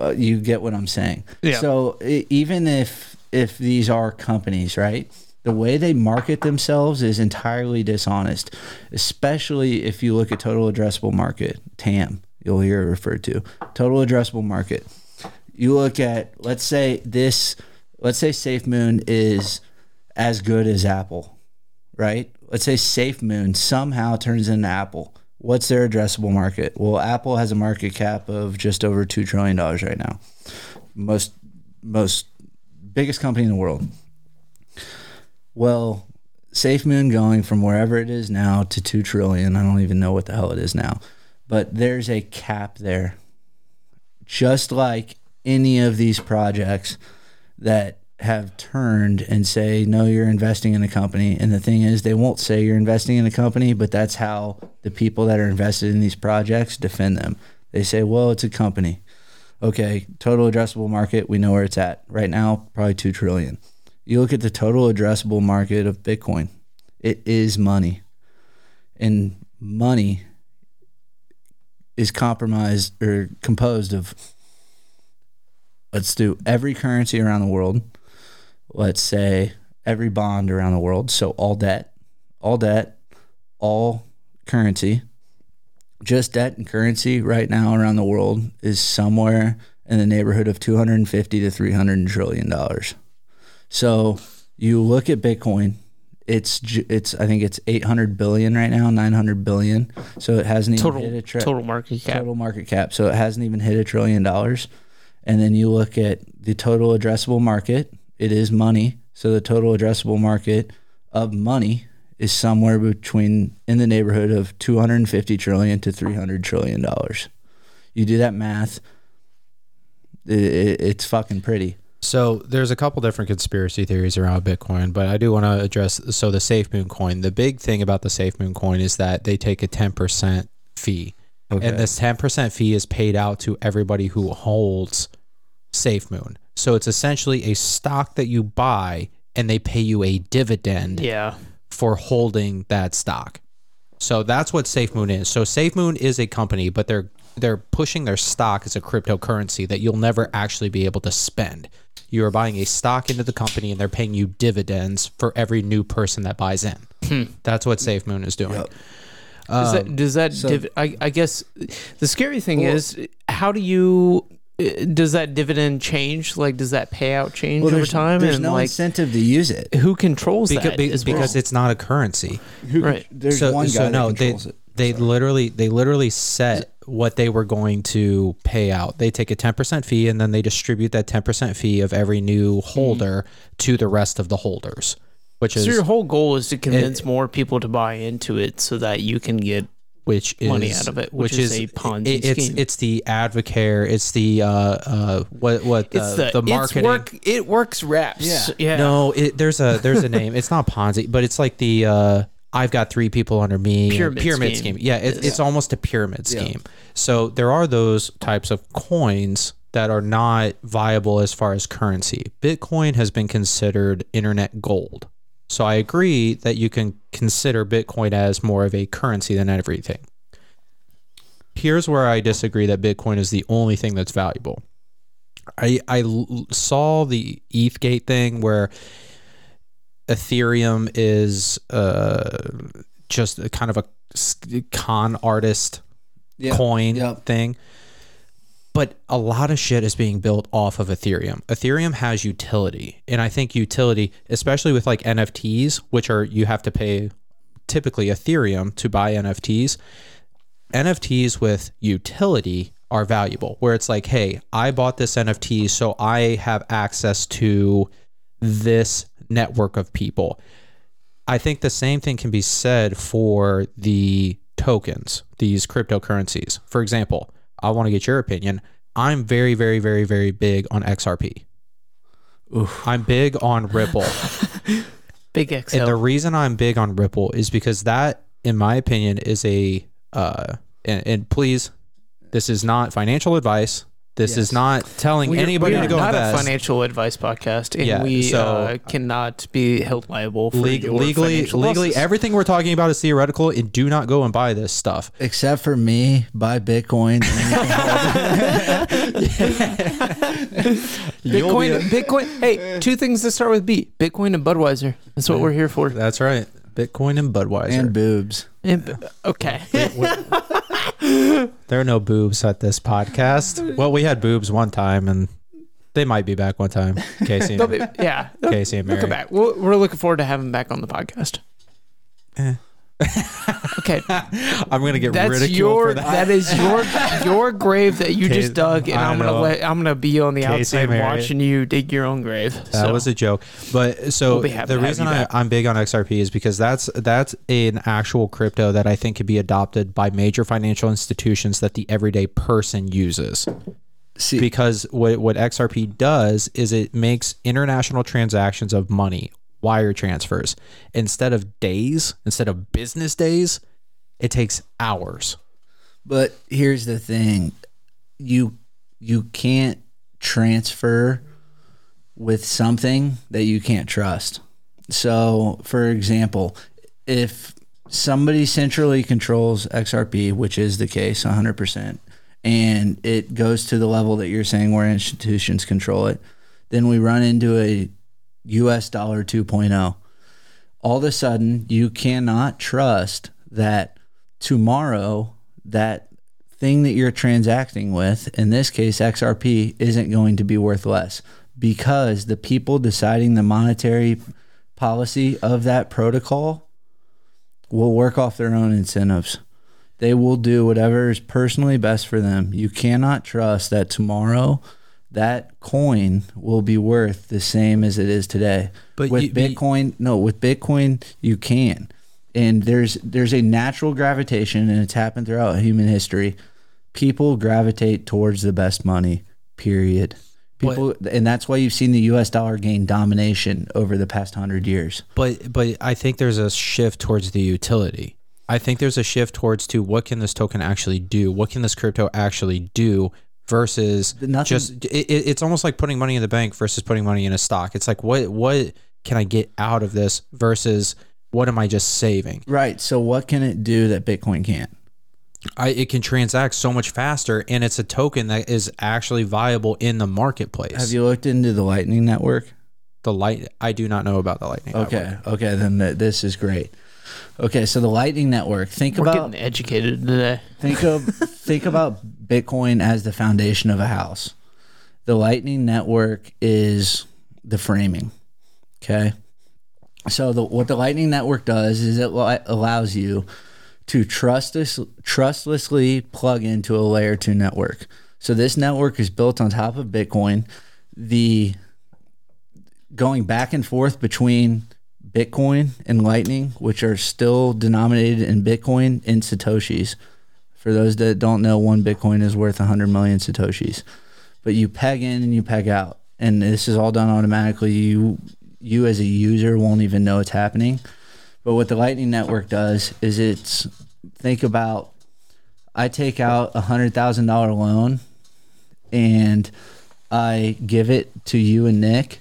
uh, you get what I'm saying. Yeah. So even if if these are companies, right? The way they market themselves is entirely dishonest, especially if you look at total addressable market, TAM, you'll hear it referred to. Total addressable market. You look at let's say this let's say SafeMoon is as good as Apple, right? Let's say SafeMoon somehow turns into Apple. What's their addressable market? Well, Apple has a market cap of just over two trillion dollars right now. Most most biggest company in the world. Well, SafeMoon going from wherever it is now to two trillion. I don't even know what the hell it is now, but there's a cap there. Just like any of these projects that have turned and say, no, you're investing in a company. And the thing is, they won't say you're investing in a company, but that's how the people that are invested in these projects defend them. They say, well, it's a company. Okay, total addressable market, we know where it's at. Right now, probably 2 trillion. You look at the total addressable market of Bitcoin, it is money. And money is compromised or composed of let's do every currency around the world. Let's say every bond around the world. So all debt, all debt, all currency. Just debt and currency right now around the world is somewhere in the neighborhood of 250 to 300 trillion dollars. So you look at Bitcoin, it's it's I think it's 800 billion right now, 900 billion. So it hasn't even Total hit a tri- total market cap. total market cap. So it hasn't even hit a trillion dollars. And then you look at the total addressable market, it is money. So the total addressable market of money is somewhere between in the neighborhood of 250 trillion to 300 trillion dollars. You do that math, it, it, it's fucking pretty. So there's a couple different conspiracy theories around Bitcoin, but I do want to address so the SafeMoon coin. The big thing about the SafeMoon coin is that they take a 10% fee. Okay. And this 10% fee is paid out to everybody who holds SafeMoon. So it's essentially a stock that you buy and they pay you a dividend Yeah. for holding that stock. So that's what SafeMoon is. So SafeMoon is a company, but they're they're pushing their stock as a cryptocurrency that you'll never actually be able to spend. You are buying a stock into the company and they're paying you dividends for every new person that buys in. That's what SafeMoon is doing. Yep. Does that, does that so- div- I, I guess the scary thing is how do you uh, does that dividend change like does that payout change over time there's and no like incentive to use it. who controls Because, that be- well? because it's not a currency. right There's so, one guy so no, that they controls it. they literally they literally set what they were going to pay out. They take a ten percent fee and then they distribute that ten percent fee of every new holder to the rest of the holders, which is so your whole goal is to convince more people to buy into it so that you can get which is money out of it, which is a Ponzi it- it's scheme. it's the AdvoCare. It's the uh uh what what it's the, the, the marketing. It's work, it works reps. Yeah. yeah. No, it, there's a there's a name. It's not Ponzi, but it's like the uh, I've got three people under me. Pyramid pyramid scheme. scheme. Yeah, it, it's almost a pyramid scheme. So there are those types of coins that are not viable as far as currency. Bitcoin has been considered internet gold. So I agree that you can consider Bitcoin as more of a currency than everything. Here's where I disagree that Bitcoin is the only thing that's valuable. I I l- saw the ETHgate thing where Ethereum is uh, just a kind of a con artist Yep, coin yep. thing. But a lot of shit is being built off of Ethereum. Ethereum has utility. And I think utility, especially with like NFTs, which are you have to pay typically Ethereum to buy NFTs. NFTs with utility are valuable, where it's like, hey, I bought this NFT, so I have access to this network of people. I think the same thing can be said for the tokens, these cryptocurrencies. For example, I want to get your opinion. I'm very, very, very, very big on XRP. I'm big on Ripple. Big XRP. And the reason I'm big on Ripple is because that, in my opinion, is a uh, and, and please, this is not financial advice. This is not telling We are- anybody we are to go not invest. a financial advice podcast, and Yeah, we so- uh, cannot be held liable for Leg- your legally, legally, losses. everything we're talking about is theoretical, and do not go and buy this stuff. Except for me, buy Bitcoin. Bitcoin, a- Bitcoin. Hey, two things to start with B: Bitcoin and Budweiser. That's what we're here for. That's right. Bitcoin and Budweiser. and boobs. And- okay. there are no boobs at this podcast. Well, we had boobs one time, and they might be back one time. Casey, They'll and, be- yeah. Casey and Mary. come back. We're, we're looking forward to having him back on the podcast. Eh. Okay, I'm gonna get that's ridiculed your for that. that is your your grave that you Case- just dug, and I I'm gonna know. let I'm gonna be on the Casey outside Mary. watching you dig your own grave. That so. was a joke. But so We'll the reason I, I'm big on XRP is because that's that's an actual crypto that I think could be adopted by major financial institutions that the everyday person uses. See, Because what what XRP does is it makes international transactions of money, wire transfers, instead of days, instead of business days, it takes hours. but here's the thing: you you can't transfer with something that you can't trust. So, for example, if somebody centrally controls XRP, which is the case 100%, and it goes to the level that you're saying where institutions control it, then we run into a US dollar 2.0. All of a sudden, you cannot trust that tomorrow that thing that you're transacting with, in this case XRP, isn't going to be worth less because the people deciding the monetary policy of that protocol will work off their own incentives. They will do whatever is personally best for them. You cannot trust that tomorrow that coin will be worth the same as it is today. But with you- but- Bitcoin, no, with Bitcoin you can. And there's there's a natural gravitation and it's happened throughout human history. People gravitate towards the best money. Period. People and that's why you've seen the US dollar gain domination over the past 100 years. But but I think there's a shift towards the utility. I think there's a shift towards to what can this token actually do? What can this crypto actually do versus Nothing- just it, it- it's almost like putting money in the bank versus putting money in a stock. It's like what what can I get out of this versus what am I just saving? Right. So what can it do that Bitcoin can't? I it can transact so much faster and it's a token that is actually viable in the marketplace. Have you looked into the Lightning Network? the light I do not know about the lightning. Network. Okay. Okay, then th- this is great. Okay, so the Lightning Network. Think We're about getting educated today. think of think about Bitcoin as the foundation of a house. The Lightning Network is the framing. Okay. So the, what the Lightning Network does is it li- allows you to trustless, trustlessly plug into a layer two network. So this network is built on top of Bitcoin. The going back and forth between Bitcoin and Lightning, which are still denominated in Bitcoin in Satoshis. For those that don't know, one Bitcoin is worth 100 million Satoshis. But you peg in and you peg out. And this is all done automatically. You you as a user won't even know it's happening. But what the Lightning Network does is it's think about I take out a hundred thousand dollar loan and I give it to you and Nick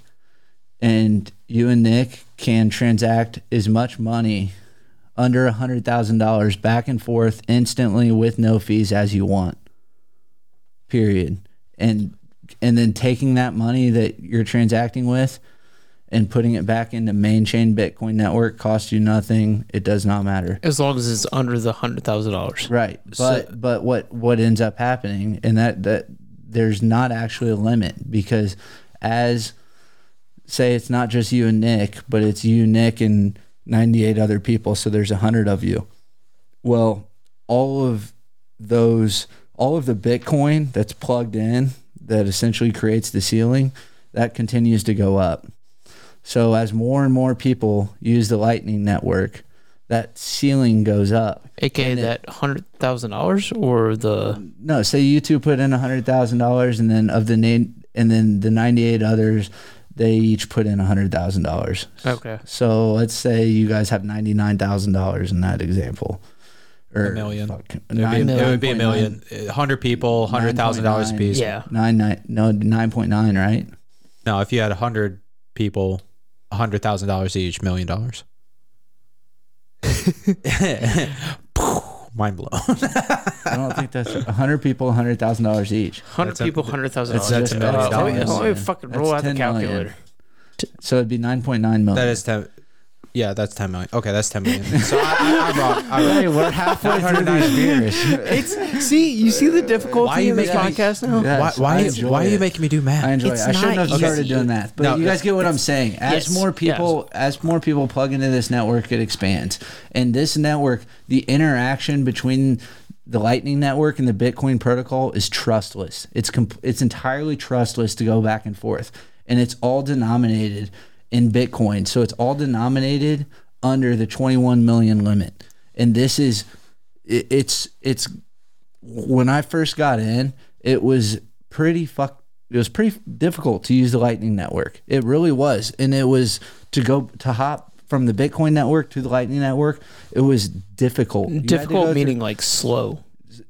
and you and Nick can transact as much money under a hundred thousand dollars back and forth instantly with no fees as you want. Period. And and then taking that money that you're transacting with and putting it back into main chain Bitcoin network costs you nothing. It does not matter. As long as it's under the hundred thousand dollars. Right. But but what what ends up happening and that that there's not actually a limit because as say it's not just you and Nick, but it's you, Nick, and 98 other people. So there's a hundred of you. Well, all of those, all of the Bitcoin that's plugged in that essentially creates the ceiling, that continues to go up. So as more and more people use the Lightning Network, that ceiling goes up. AKA And that hundred thousand dollars or the No, say you two put in a hundred thousand dollars, and then of the name, and then the ninety eight others, they each put in a hundred thousand dollars. Okay. So let's say you guys have ninety nine thousand dollars in that example. Or A million. fuck, It would be, nine- it would be a 9.9 million. A hundred people, hundred thousand dollars a piece. Yeah. Nine nine no nine point nine, right? No, if you had a hundred people, a hundred thousand dollars each, million dollars. Mind blown. I don't think that's hundred people, hundred thousand dollars each. Hundred That's a- people, hundred thousand that's- dollars. that's a million Let me- dollars. Let me fucking roll That's out the 10 million. calculator. So it'd be nine point nine million. that is ten. Yeah, that's ten million. Okay, that's ten million. So I, I, I'm wrong. I'm wrong. Hey, we're halfway through these beers. It's see, you see the difficulty Why you in this making me- podcast now. Yes, why why, I you- enjoy why are you it. making me do math? I enjoy It's it. I shouldn't not have started easy. doing math, but No, you guys get what I'm saying. As Yes, more people, as more people plug into this network, it expands. And this network, the interaction between the Lightning Network and the Bitcoin protocol is trustless. It's comp- it's entirely trustless to go back and forth, and it's all denominated in Bitcoin. So it's all denominated under the 21 million limit. And this is, it, it's it's when I first got in, it was pretty fuck. It was pretty difficult to use the Lightning Network. It really was, and it was to go to hop from the Bitcoin network to the Lightning Network. It was difficult. You had to Difficult through- meaning like slow.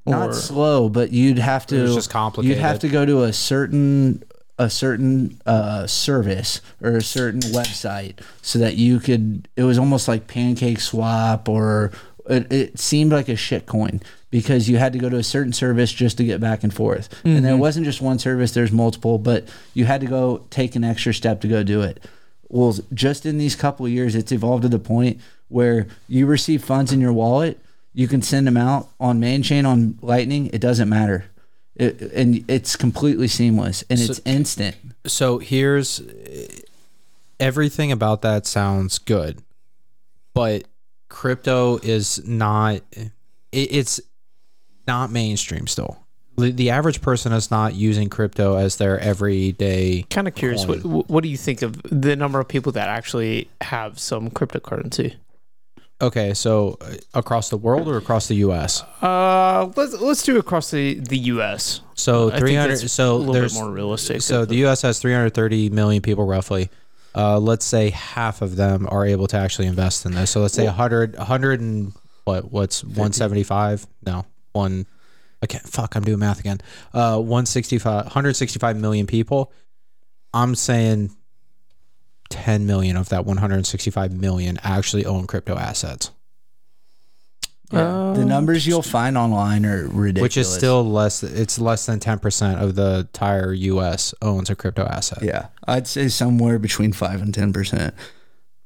not slow, but you'd have to. It was just complicated. You'd have to go to a certain a certain uh, service or a certain website so that you could. It was almost like Pancake Swap, or it, it seemed like a shit coin because you had to go to a certain service just to get back and forth. And there wasn't just one service; there's multiple, but you had to go take an extra step to go do it. Well, just in these couple of years, it's evolved to the point where you receive funds in your wallet you can send them out on main chain on lightning it doesn't matter it, and it's completely seamless and it's instant so here's everything about that sounds good but crypto is not it, it's not mainstream still the, the average person is not using crypto as their everyday Kind of curious. What what do you think of the number of people that actually have some cryptocurrency? Okay so uh, across the world or across the us Uh, let's let's do across the the U.S. so I 300 so a little there's bit more realistic. so the us has 330 million people roughly. Uh, let's say half of them are able to actually invest in this. So let's say 100 100 and what what's 175 no one I can't fuck I'm doing math again. Uh 165 165 million people. I'm saying 10 million of that 165 million actually own crypto assets. Uh, the numbers you'll find online are ridiculous. Which is still less it's less than 10% of the entire US owns a crypto asset. Yeah. I'd say somewhere between 5 and 10 percent.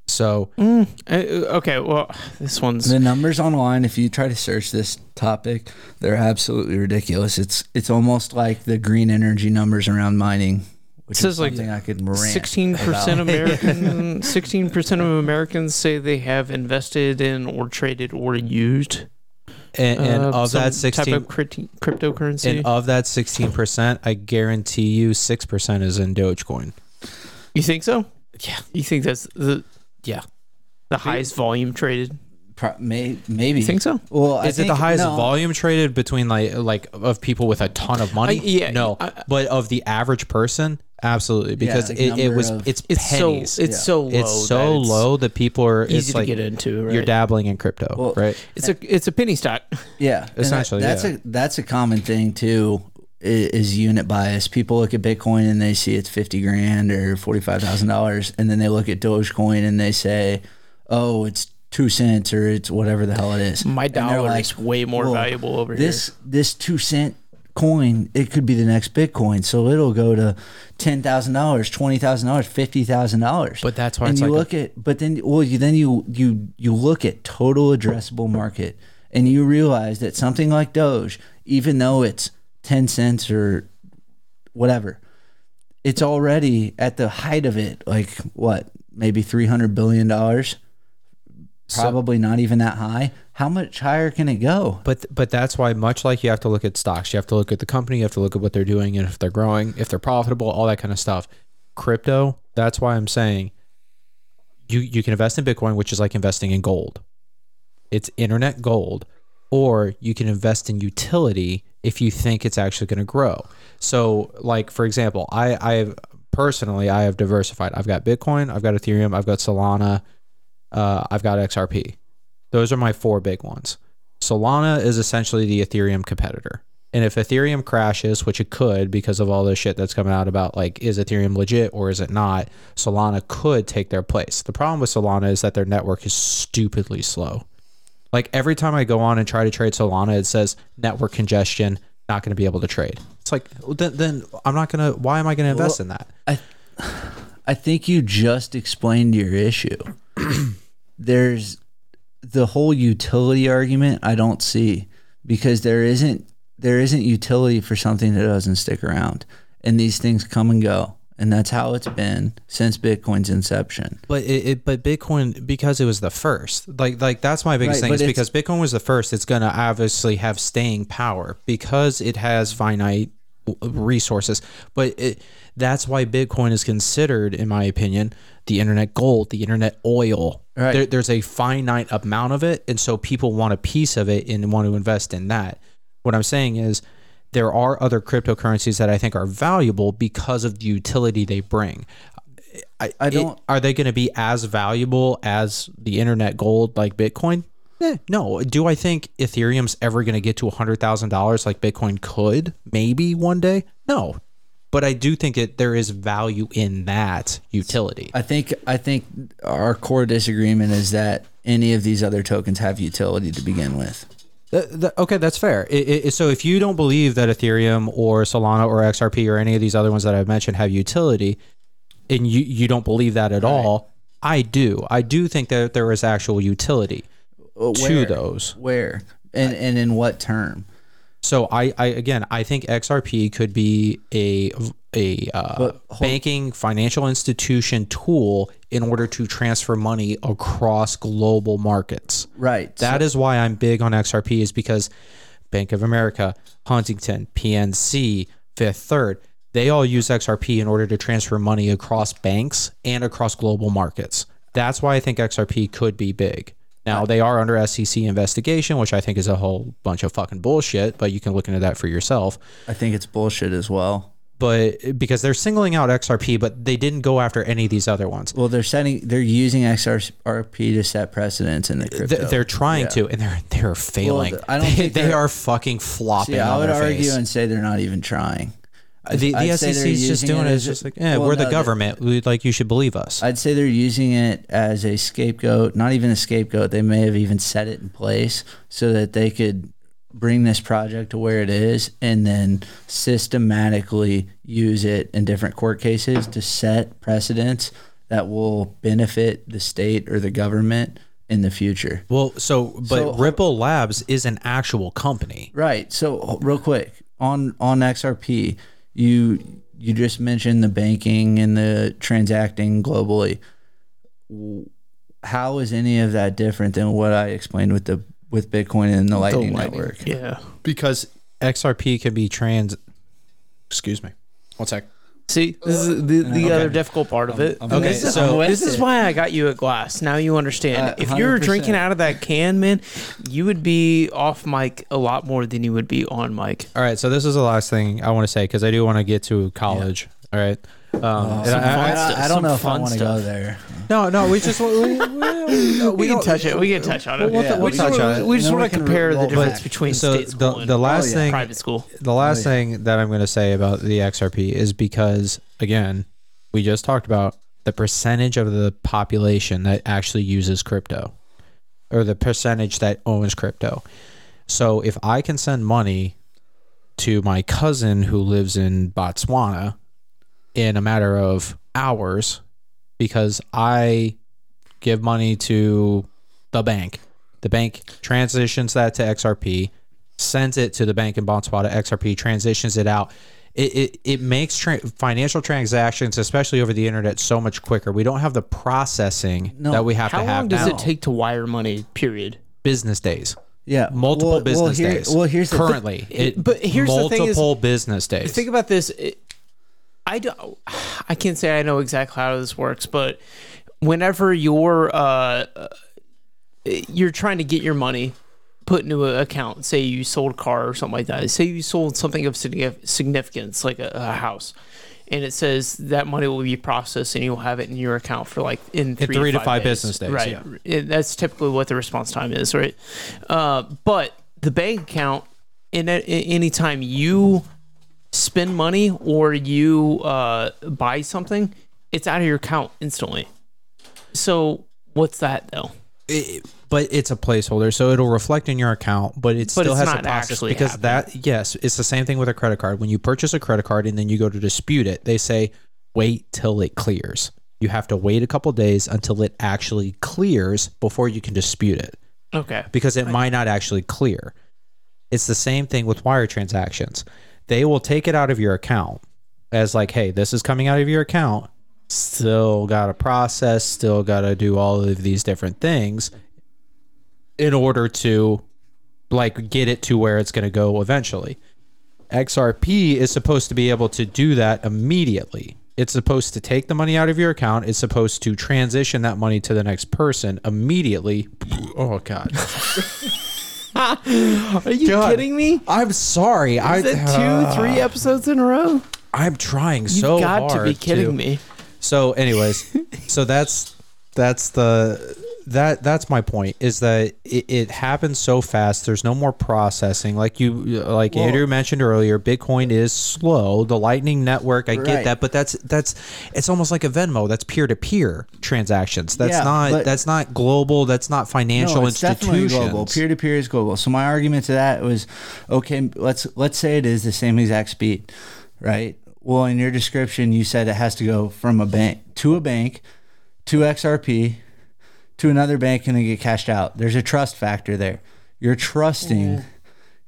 So uh, okay, well, this one's the numbers online if you try to search this topic they're absolutely ridiculous. It's it's almost like the green energy numbers around mining which says is like i could rant sixteen percent about. American. Sixteen percent of Americans say they have invested in or traded or used. and, and uh, of some that 16 type of crypti- cryptocurrency. and of that 16% I guarantee you 6% is in Dogecoin you think so? Yeah. You think that's the yeah the highest volume traded? Pro- may, maybe You think so? well I is it the highest no. volume traded between like like of people with a ton of money? I- yeah, no, I- but of the average person, absolutely, because like it, it was of- it's It's pennies. so it's Yeah. so low. it's so that it's low that people are Easy it's to like get into. Right? you're dabbling in crypto, Well, right? It's a it's a penny stock. Yeah, and Essentially, that- that's yeah. a that's a common thing too. i- Is unit bias. People look at Bitcoin and they see it's fifty grand or forty five thousand dollars, and then they look at Dogecoin and they say, "Oh, it's two cents or it's whatever the hell it is." My And they're dollar like, is way more "Well, valuable over here." this this two cent coin it could be the next bitcoin. So it'll go to $10000 $20000 $50000 But that's why and you like a- look at but then well you then you you you look at total addressable market and you realize that something like doge even though it's 10 cents or whatever it's already at the height of it like what maybe 300 billion dollars probably not even that high how much higher can it go But but that's why much like you have to look at stocks, you have to look at the company, you have to look at what they're doing and if they're growing, if they're profitable, all that kind of stuff. Crypto, that's why I'm saying you you can invest in Bitcoin, which is like investing in gold. It's internet gold, or you can invest in utility if you think it's actually going to grow. So, like for example, I I personally, I have diversified. I've got Bitcoin, I've got Ethereum, I've got Solana, uh, I've got XRP. Those are my four big ones. Solana is essentially the Ethereum competitor. And if Ethereum crashes, which it could because of all the shit that's coming out about like, is Ethereum legit or is it not? Solana could take their place. The problem with Solana is that their network is stupidly slow. Like every time I go on and try to trade Solana, it says network congestion, not going to be able to trade. It's like, then, then I'm not going to, why am I going to invest in that? I I think you just explained your issue. There's the whole utility argument I don't see because there isn't there isn't utility for something that doesn't stick around. And these things come and go. And that's how it's been since Bitcoin's inception. But it, it, but Bitcoin because it was the first. Like like that's my biggest Right, thing is because Bitcoin was the first. It's gonna obviously have staying power because it has finite resources. But it that's why Bitcoin is considered, in my opinion, the internet gold, the internet oil. Right. There, there's a finite amount of it, and so people want a piece of it and want to invest in that. What I'm saying is there are other cryptocurrencies that I think are valuable because of the utility they bring. I, I don't- are they going to be as valuable as the internet gold like Bitcoin? Eh, no. Do I think Ethereum's ever going to get to $100,000 like Bitcoin could maybe one day? No. But I do think that there is value in that utility. I think I think our core disagreement is that any of these other tokens have utility to begin with. Th- th- okay, that's fair. I- I- so if you don't believe that Ethereum or Solana or XRP or any of these other ones that I've mentioned have utility, and you you don't believe that at all, I do. I do think that there is actual utility Uh, to where? those. Where? And and in what term? So I, I again, I think XRP could be a a uh, banking financial institution tool in order to transfer money across global markets. Right. That is why I'm big on XRP is because Bank of America, Huntington, PNC, Fifth Third, they all use XRP in order to transfer money across banks and across global markets. That's why I think XRP could be big. Now they are under SEC investigation, which I think is a whole bunch of fucking bullshit, but you can look into that for yourself. I think it's bullshit as well. But because they're singling out XRP, but they didn't go after any of these other ones. Well, they're setting, they're using XRP to set precedents in the crypto. Th- They're trying Yeah. to, and they're they're failing. I don't they, think they they're- fucking flopping. See, I would argue face. and say they're not even trying. The, I'd the SEC is just doing it. as just like, yeah, well, we're the government. We, like, you should believe us. I'd say they're using it as a scapegoat, not even a scapegoat. They may have even set it in place so that they could bring this project to where it is and then systematically use it in different court cases to set precedents that will benefit the state or the government in the future. well, so but So- Ripple Labs is an actual company. Right. So real quick on on XRP, you you just mentioned the banking and the transacting globally. How is any of that different than what I explained with the with Bitcoin and the Lightning, Lightning. Network? Yeah. Because XRP can be trans. Excuse me. One sec. See, this is the, the other difficult part of it. Okay, this is, so- this is why I got you a glass. Now you understand. Uh, if you were 100%. drinking out of that can, man, you would be off mic a lot more than you would be on mic. All right. So this is the last thing I want to say because I do want to get to college. All right. Um, and some I- I- fun I, stuff, I don't know if I fun want to go stuff. there. no, no. We just we, we, we, We, can don't- touch it. We can touch on it. We'll- we'll we just, touch wanna- on it. we just And then want to can compare the roll difference back. between So state the school and the last yeah. thing private school. the last yeah. thing that I'm going to say about the XRP is because again, we just talked about the percentage of the population that actually uses crypto or the percentage that owns crypto. So if I can send money to my cousin who lives in Botswana in a matter of hours because I give money to the bank. The bank transitions that to XRP, sends it to the bank in Botswana. XRP transitions it out. It, it, it makes tra- financial transactions, especially over the internet, so much quicker. We don't have the processing No. that we have How to have How long does now. it take to wire money? Period. business days, Yeah, multiple well, business well, here- days. Well, here's the thing. currently, it, but here's the multiple thing is- business days. Think about this. I don't. I can't say I know exactly how this works, but whenever you're uh, uh, you're trying to get your money put into an account, say you sold a car or something like that. Say you sold something of signif- significance, like a, a house, and it says that money will be processed and you'll have it in your account for like in three, three to five, business days, Right. yeah. It- that's typically what the response time is, right? Uh, but the bank account, in any time you spend money or you uh, buy something, it's out of your account instantly. So what's that though? it, but it's a placeholder, so it'll reflect in your account, but it But still has not process actually because that yes, it's the same thing with a credit card. When you purchase a credit card and then you go to dispute it, they say wait till it clears. You have to wait a couple days until it actually clears before you can dispute it Okay. because it might not actually clear. It's the same thing with wire transactions. They will take it out of your account as like, hey, this is coming out of your account. Still got to process, still got to do all of these different things in order to like get it to where it's going to go eventually. XRP is supposed to be able to do that immediately. It's supposed to take the money out of your account. It's supposed to transition that money to the next person immediately. Oh God! Are you God. kidding me? I'm sorry. I Is it two, three uh, episodes in a row? I'm trying so You've so got hard to be kidding to- me. So, anyways, so that's that's the that that's my point is that it, it happens so fast. There's no more processing. Like you, like Andrew mentioned earlier, Bitcoin is slow. The Lightning Network, I Right. get that, but that's that's it's almost like a Venmo. That's peer to peer transactions. That's Yeah, not that's not global. That's not financial no, it's definitely institutions. global. Peer to peer is global. So my argument to that was, okay, let's let's say it is the same exact speed, right? Well, in your description, you said it has to go from a bank to a bank to XRP to another bank and then get cashed out. There's a trust factor there. You're trusting.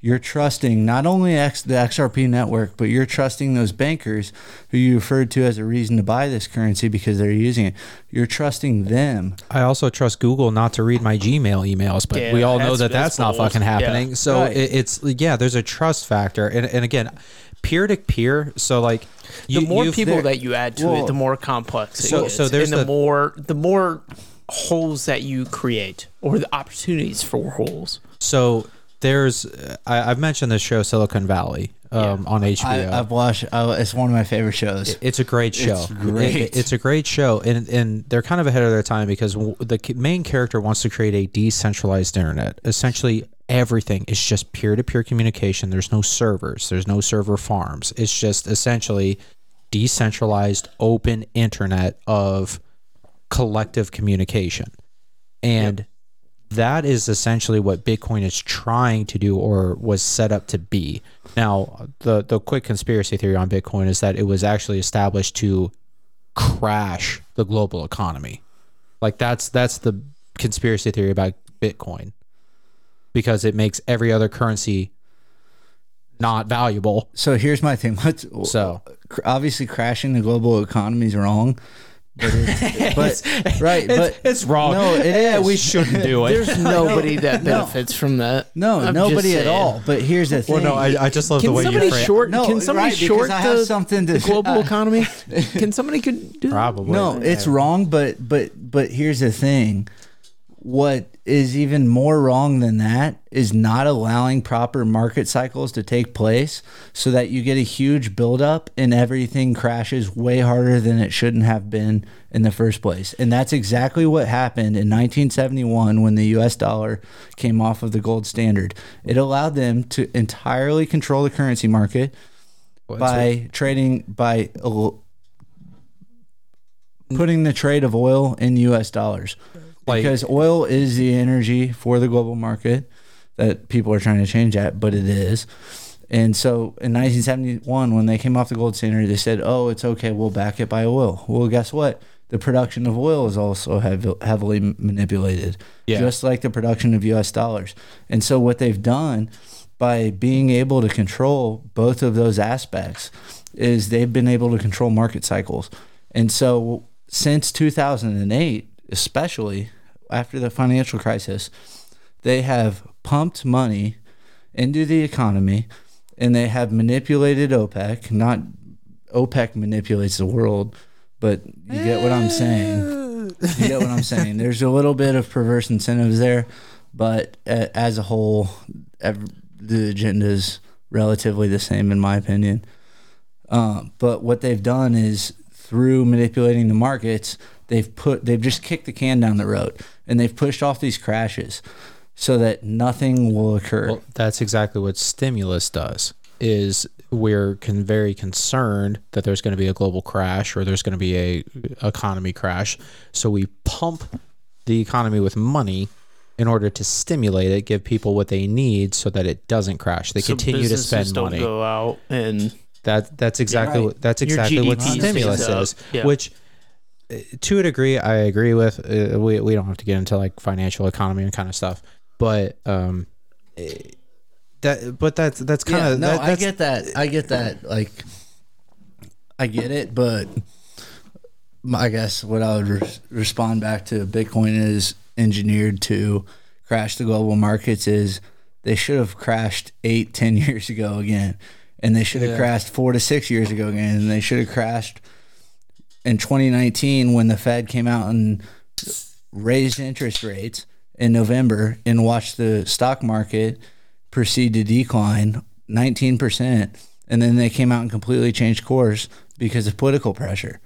You're trusting not only X, the XRP network, but you're trusting those bankers who you referred to as a reason to buy this currency because they're using it. You're trusting them I also trust Google not to read my Gmail emails, but Yeah, we all know that that's, that's not bold. fucking happening. Yeah. So Right. it, it's yeah, there's a trust factor, and and again, peer to peer. So like, you, the more people that you add to well, it, the more complex it so- gets. so there's and the, the- more the more holes that you create, or the opportunities for holes. so there's I, I've mentioned this show Silicon Valley um, on HBO. I, I've watched. I, it's one of my favorite shows. It's a great show. It's great. It- it's a great show, and and they're kind of ahead of their time because w- the ki- main character wants to create a decentralized internet. Essentially, everything is just peer to peer communication. There's no servers. There's no server farms. It's just essentially decentralized, open internet of collective communication, and that is essentially what Bitcoin is trying to do or was set up to be. Now, the the quick conspiracy theory on Bitcoin is that it was actually established to crash the global economy. Like that's that's the conspiracy theory about Bitcoin. Because it makes every other currency not valuable. So here's my thing. Let's, So obviously crashing the global economy is wrong, but, it's, but right, but it's wrong. No, it Yeah, we shouldn't do it. There's nobody that benefits from that. no, I'm nobody at all. But here's the thing. well, no, I, I just love Can the way somebody you frame short? No, can somebody right, short the, something to- the global I- economy? Can somebody could do? Probably. no, it's wrong. But but but here's the thing. What is even more wrong than that is not allowing proper market cycles to take place so that you get a huge buildup and everything crashes way harder than it shouldn't have been in the first place. And that's exactly what happened in 1971 when the US dollar came off of the gold standard. It allowed them to entirely control the currency market by trading by putting the trade of oil in US dollars Like- because oil is the energy for the global market that people are trying to change at, but it is. And so in 1971, when they came off the gold standard, they said, "Oh, it's okay. We'll back it by oil." Well, guess what? The production of oil is also heav- heavily manipulated, Yeah. just like the production of U.S. dollars. And so what they've done by being able to control both of those aspects is they've been able to control market cycles. And so since 2008, especially after the financial crisis, they have pumped money into the economy and they have manipulated OPEC. Not OPEC manipulates the world, but you get what I'm saying. You get what I'm saying. There's a little bit of perverse incentives there, but uh, as a whole, the agenda is relatively the same, in my opinion. Um, but what they've done is through manipulating the markets, they've put they've just kicked the can down the road and they've pushed off these crashes so that nothing will occur. Well, that's exactly what stimulus does. Is we're con- very concerned that there's going to be a global crash or there's going to be a economy crash, so we pump the economy with money in order to stimulate it, give people what they need so that it doesn't crash. They So continue to businesses spend don't money. Go out and That that's exactly right. what that's exactly what stimulus is. Yeah. Which, to a degree, I agree with. Uh, we we don't have to get into like financial economy and kind of stuff, but um, eh, that but that's that's kind yeah, of no, that, I get that. I get that. Like, I get it, but I guess what I would re- respond back to Bitcoin is engineered to crash the global markets is they should have crashed eight, ten years ago again, and they should have Yeah. crashed four to six years ago again, and they should have crashed in 2019 when the Fed came out and raised interest rates in November and watched the stock market proceed to decline 19%. And then they came out and completely changed course because of political pressure.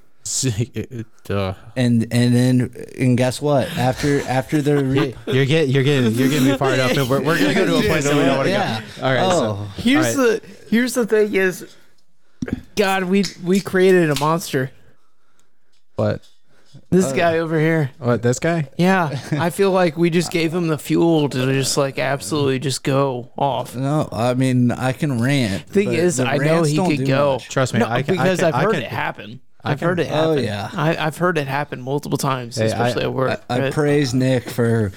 Duh. And and then and guess what? After after the re- You're getting you're getting you're getting me fired up, and we're, we're gonna go to a place that we don't want to Yeah. go. All right. Oh. So, here's all right. the here's the thing is, God, we we created a monster. What This uh, guy over here. what this guy? Yeah, I feel like we just gave him the fuel to just like absolutely just go off. no, I mean I can rant. Thing is, I know he don't could go. much. Trust me, No, I can- I because can- I've I heard can- it happen. I I've can- heard it Oh, happen. yeah. I, I've heard it happen multiple times, Hey, I- especially at work. I, I praise Nick for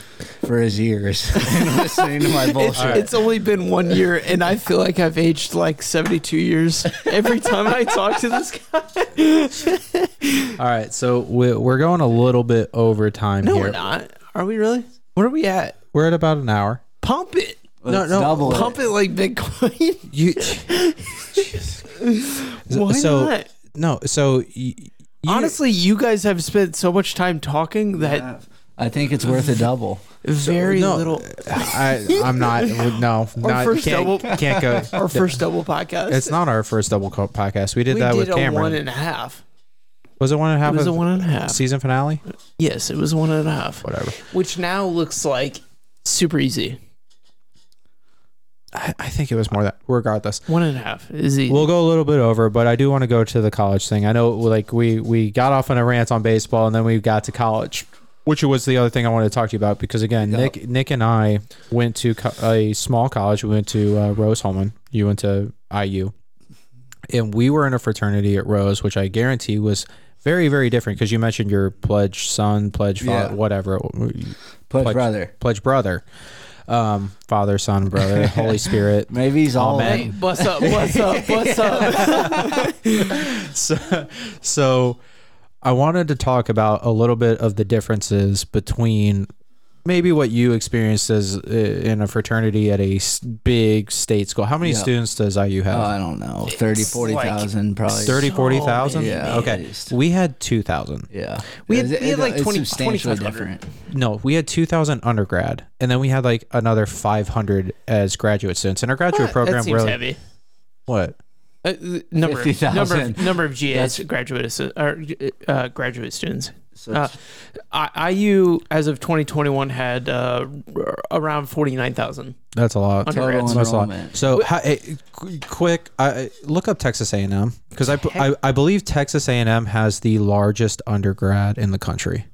for his ears and listening to my it's, bullshit. it's only been one year, and I feel like I've aged like seventy-two years every time I talk to this guy. All right. So we, we're going a little bit over time No, here. we're not. Are we really? Where are we at? We're at about an hour. Pump it. Let's double it. Pump it like Bitcoin. You Why so not? No. So y- you, Honestly, you guys have spent so much time talking that I think it's worth a double. very no, little. I I'm not. No, not first can't, double- can't go. Our first double podcast. It's not our first double co- podcast. We did we that did with a Cameron. one and a half. was it one and a half? It was a of one and a half. season finale. Yes, it was one and a half. Whatever. Which now looks like super easy. I, I think it was more that. Regardless, One and a half is easy. we'll go a little bit over, but I do want to go to the college thing. I know, like we we got off on a rant on baseball, and then we got to college, which was the other thing I wanted to talk to you about because again, Yeah. Nick Nick and I went to co- a small college. We went to uh, Rose-Hulman. You went to IU, and we were in a fraternity at Rose, which I guarantee was very very different because you mentioned your pledge son, pledge father, Yeah. whatever, Pledge, Pledge- brother. pledge brother, um, father, son, brother, Holy Spirit. Maybe he's all Amen. hey, what's up? What's up? What's up? so, so I wanted to talk about a little bit of the differences between maybe what you experienced as uh, in a fraternity at a s- big state school. How many Yeah. students does IU Oh, have? I don't know. 30, It's 40,000 probably. 30, so 40,000? many, Yeah. Okay. least. We had 2,000. Yeah. We had- It's- we had like it's 20 substantially 2,500. different. No, we had 2,000 undergrad, and then we had like another 500 as graduate students. And our graduate that program seems really. heavy. What? Uh, number, of, 50,000. number of number of GS That's- graduate assi- or uh, graduate students. So Uh, IU as of 2021 had uh, around 49,000. That's a lot. Total undergrads. That's a lot. So, ha- hey, qu- quick, I, look up Texas A&M because I, I I believe Texas A&M has the largest undergrad in the country.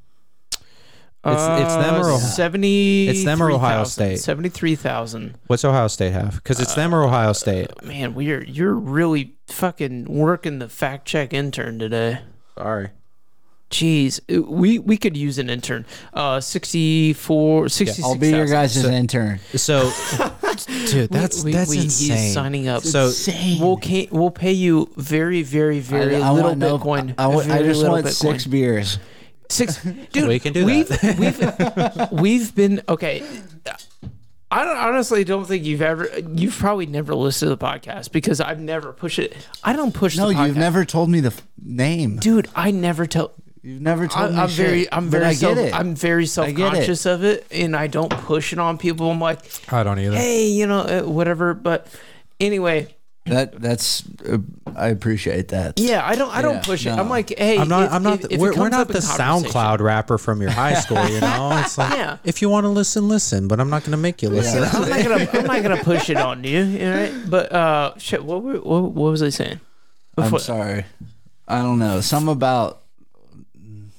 It's it's them or Uh, Ohio. 70 It's them or Ohio State. 73,000. What's Ohio State have? Because it's them or Ohio State. Man, we're you're really fucking working the fact check intern today. Sorry. Jeez, Uh, we we could use an intern. Uh 64 66,000. I'll be your guys' So- intern. So, dude, that's We- that's we- insane. He's signing up. So- Insane. we'll ca- we'll pay you very very very I, I little want no- Bitcoin. I, want- I just want Bitcoin. six beers. Six, dude. We can do we've, that. We've we've been okay. I don't, honestly don't think you've ever. You've probably never listened to the podcast because I've never pushed it. I don't push. No, the podcast. you've never told me the f- name. dude. I never tell. You've never told I, me I'm shit. very, I'm But very, I get self, it. I'm very get self it. conscious of it, and I don't push it on people. I'm like, I don't either. hey, you know, uh, whatever. But anyway, That that's uh, I appreciate that. Yeah, I don't. I don't Yeah, push it. no. I'm like, hey, I'm not. if- I'm not. if- if we're, we're not the SoundCloud rapper from your high school. You know, it's like Yeah. if you want to listen, listen. But I'm not going to make you listen. I'm not gonna. I'm not gonna push it on you. All right. But uh, shit. What were, what, what was I saying? I'm sorry. I don't know. Some about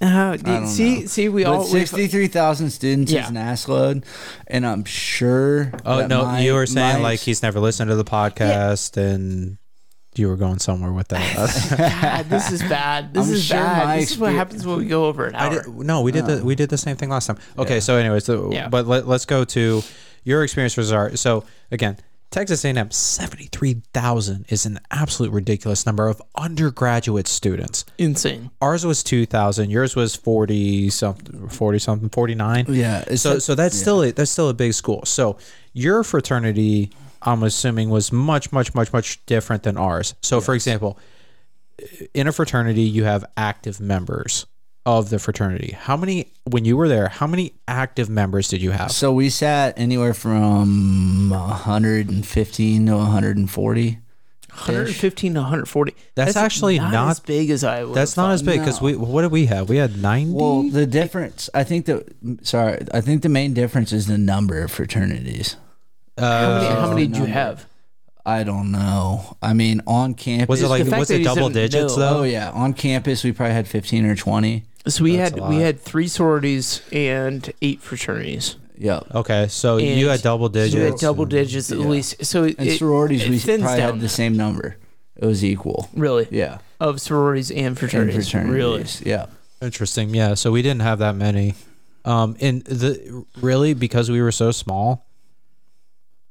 Uh, don't see, know. see, we but all. sixty-three thousand students Yeah. is an ass load, and I'm sure. Oh no, my- you were saying my- like he's never listened to the podcast, and you were going somewhere with that. God, this is bad. This I'm is sure bad. This is what happens when we go over an I hour. did, no, we did the we did the same thing last time. Okay, so anyways, so, Yeah. but let, let's go to your experience with art. So again, Texas A&M seventy three thousand is an absolute ridiculous number of undergraduate students. Insane. Ours was two thousand. Yours was forty something, forty something, forty nine. Yeah, So a- so that's still a, that's still a big school. So your fraternity, I'm assuming, was much much much much different than ours. So for example, in a fraternity, you have active members of the fraternity. How many when you were there? How many active members did you have? So we sat anywhere from 115 to 140. 115 to 140. That's actually not- as big as I. would That's have not as big because No. we what did we have? We had ninety. Well, the difference, I think that, sorry, I think the main difference is the number of fraternities. How uh, many, how many did you have? I don't know. I mean, on campus. was it like was it double digits no. though? Oh, yeah. On campus, we probably had 15 or 20. So we That's had a we lot. had three sororities and eight fraternities. Yep. Okay, so you had double So we had digits. double and- digits at yeah. least. So it, And it- sororities, it we thins probably down had the same number. It was equal. really Yeah. of sororities and And fraternities. Really. Yeah. Interesting. Yeah. So we didn't have that many. Um, and the really because we were so small,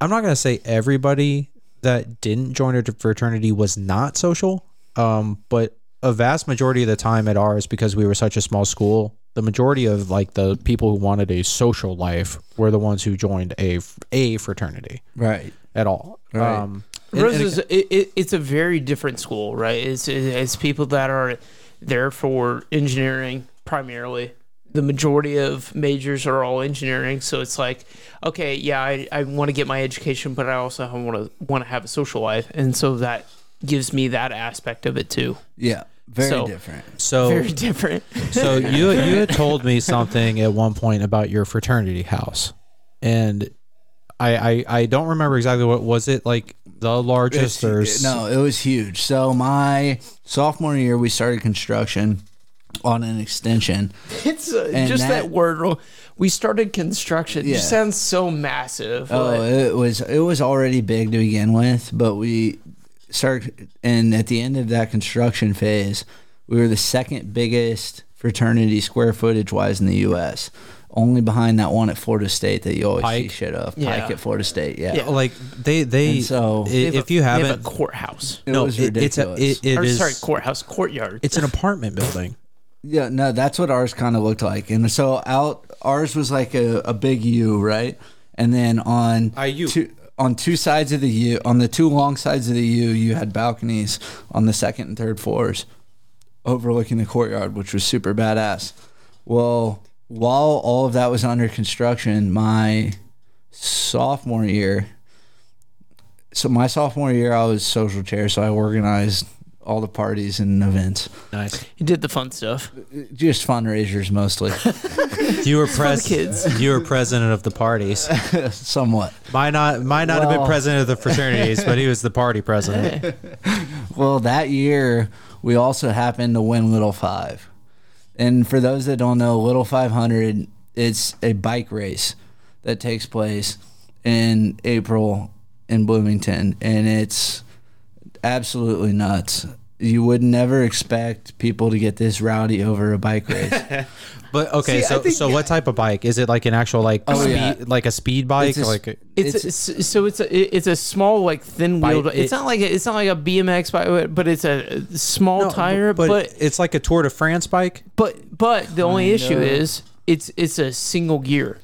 I'm not gonna say everybody that didn't join a fraternity was not social. Um, but a vast majority of the time at ours, because we were such a small school, the majority of like the people who wanted a social life were the ones who joined a a fraternity Right. at all. Right. Um, and- Rose is it, it, it's a very different school, right? It's it's people that are there for engineering primarily. The majority of majors are all engineering, so it's like, okay, yeah, I, I want to get my education, but I also want to want to have a social life, and so that gives me that aspect of it too. Yeah. Very So- different. so Very different. So you you had told me something at one point about your fraternity house, and I I, I don't remember exactly what was it like the largest or no, it was huge. So my sophomore year, we started construction on an extension. It's uh, just that, that- word. We started construction. It Yeah. just sounds so massive. Oh, like- it was it was already big to begin with, but we started, and at the end of that construction phase, we were the second biggest fraternity square footage wise in the U.S. Only behind that one at Florida State that you always see Pike? shit of. Yeah. Pike at Florida State. Yeah. Yeah. like they they And so- i- They have if a- you they have haven't a courthouse. It no was it, it's a ridiculous. it, it or is- sorry, courthouse courtyard. it's an apartment building. Yeah, no, that's what ours kind of looked like. And so out, ours was like a, a big U, right? And then on IU. two on two sides of the U, on the two long sides of the U, you had balconies on the second and third floors, overlooking the courtyard, which was super badass. Well, while all of that was under construction, my sophomore year. So my sophomore year, I was social chair, so I organized all the parties and events Nice. You did the fun stuff. just fundraisers mostly You were pres kids. You were president of the parties. somewhat Might not might not have been president of the fraternities, but he was the party president. well that year we also happened to win little five and for those that don't know little 500 it's a bike race that takes place in april in bloomington and it's absolutely nuts you would never expect people to get this rowdy over a bike race But okay, See, so think- so what type of bike is it? Like an actual like Oh, speed, yeah. like a speed bike, It's a like a- It's, It's- it's so it's a it's a small like thin wheeled. Bike- It's not like a, it's not like a BMX bike, but it's a small No, tire. but, But it's like a Tour de France bike. but but the only issue Kinda. is it's it's a single gear.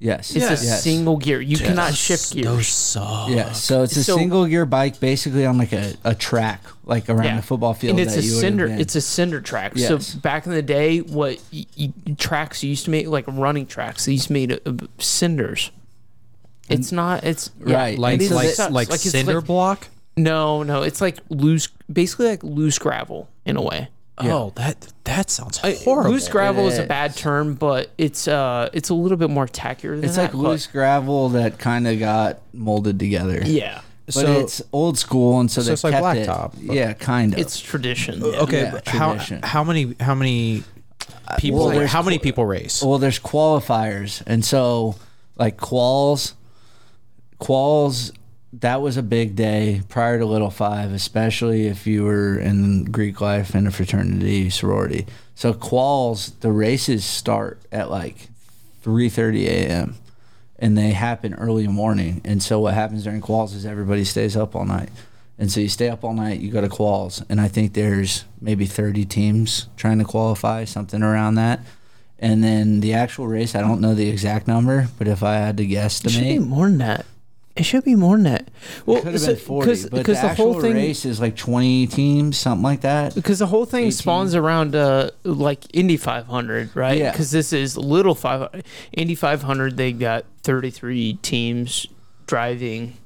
Yes It's yes. a single gear. You cannot shift gears. Those suck. yeah so it's a So- single gear bike basically on like a, a track like around Yeah. a football field and it's that a you would have cinder. been. It's a cinder track. Yes. So back in the day, what y- y- tracks used to make like running tracks, they used to make uh, cinders. It's not. It's yeah, Right. Like it is- like it sucks. like, it's cinder block. No, no, it's like loose, basically like loose gravel in a way. Oh, that that sounds I- horrible. Loose gravel is a bad term, but it's uh, it's a little bit more tackier than that. It's that. like but- loose gravel that kind of got molded together. Yeah, But So- it's old school, and so, so they it's like kept blacktop, it. Yeah, kind of. it's tradition. yeah. okay, yeah, but how tradition. how many how many people well, how many people race? Well, there's qualifiers, and so like quals, quals. That was a big day prior to Little Five, especially if you were in Greek life and a fraternity sorority. So quals, the races start at like three thirty a.m. and they happen early morning. And so what happens during quals is everybody stays up all night. And so you stay up all night, you go to quals, and I think there's maybe 30 teams trying to qualify, something around that. And then the actual race, I don't know the exact number, but if I had to should be guesstimate, more than that. It should be more than that. Well, could have so- been 40. But the, the whole thing race is like 20 teams, something like that. because the whole thing 18. spawns around uh like Indy 500, right? Yeah. Because this is little five Indy 500. They got 33 teams driving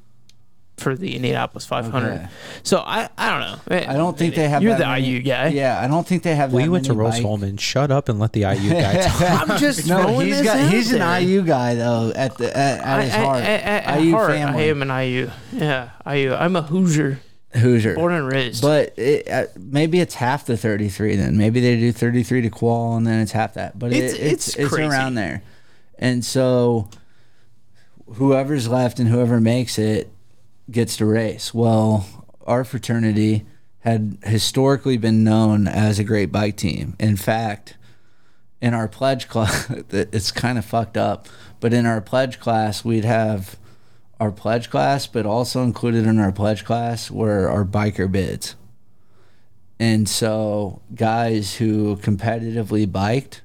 for the Indianapolis 500. Okay. So I I don't know. I don't think they have You're that the many- IU guy. Yeah, I don't think they have we that went to many Rose bike- Hulman. Shut up and let the IU guy talk. I'm just No, throwing he's this got out he's an. IU guy though at the at, at his I- I- heart. I- at- at IU heart, family. I am an IU. Yeah, IU. I'm a Hoosier, Hoosier. born and raised. But it, uh, maybe it's half the 33 then. Maybe they do 33 to qual and then it's half that. But It's- it, it's it's it's, crazy. around there. And so whoever's left and whoever makes it gets to race. Well, our fraternity had historically been known as a great bike team. In fact, in our pledge class, it's kind of fucked up, but in our pledge class, we'd have our pledge class, but also included in our pledge class were our biker bids. And so guys who competitively biked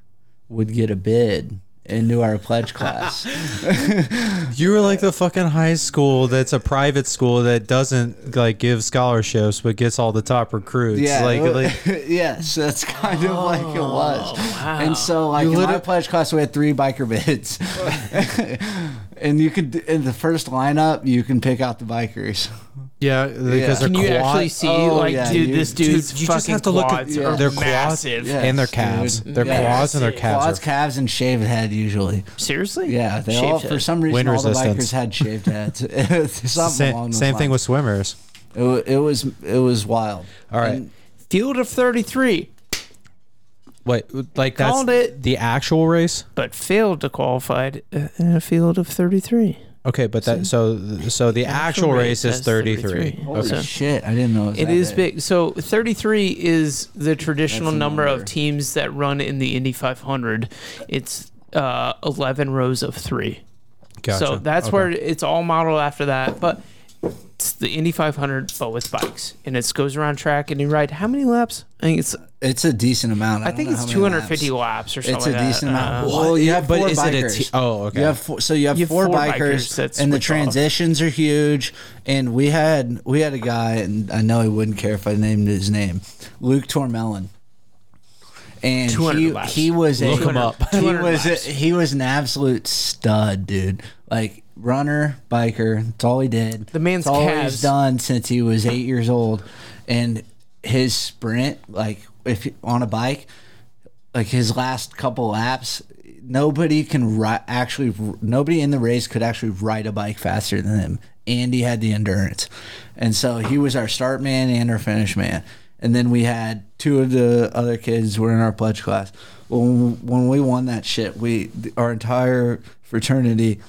would get a bid into our pledge class. You were like the fucking high school that's a private school that doesn't like give scholarships but gets all the top recruits. Yeah, like, it wa- like yes, that's kind of like it was. wow. And so, like You in my pledge class, we had three biker bids, and you could in the first lineup you can pick out the bikers. Yeah, because Can they're you quad- actually see, Oh, like, yeah, dude, you- this Dude, dude's you just fucking have to look at quads yeah. are their quads massive. Yeah. and their Yes, calves. dude. Their Yeah. quads and their Quads, calves. Quads, are, calves, and shaved head usually. Seriously? Yeah, they Shaved all head. for some reason Wind all the bikers had shaved heads. Something same along those same thing with lines. swimmers. it, wa- it was it was wild. All right. And Field of 33, Wait, like that's Called it. the actual race? but failed to qualify uh, in a field of 33. Okay, but that so so the actual race is 33. 33. holy Okay. shit, I didn't know it was It that is big. big. So 33 is the traditional That's a number, number. of teams that run in the Indy 500. It's uh, 11 rows of three. Gotcha. So that's Okay. where it's all modeled after that. But it's the Indy 500, but with bikes, and it goes around track and you ride how many laps? I think it's It's a decent amount. I, I think it's 250 laps, or something. It's a like that. decent amount. Uh, well, you have But four is it a bikers. oh, okay. You have four, so you have, You have four, four bikers, bikers and the switch off. transitions are huge. And we had we had a guy, and I know he wouldn't care if I named his name, Luke Tormelon. And he, laps. he was a him up. he was a, he was an absolute stud, dude. Like runner, biker. That's all he did. The man's It's all calves. he's done since he was eight years old, and his sprint, like if on a bike, like his last couple laps, nobody can ri- actually nobody in the race could actually ride a bike faster than him. Andy had the endurance, and so he was our start man and our finish man. And then we had two of the other kids were in our pledge class. When when we won that shit, we our entire fraternity,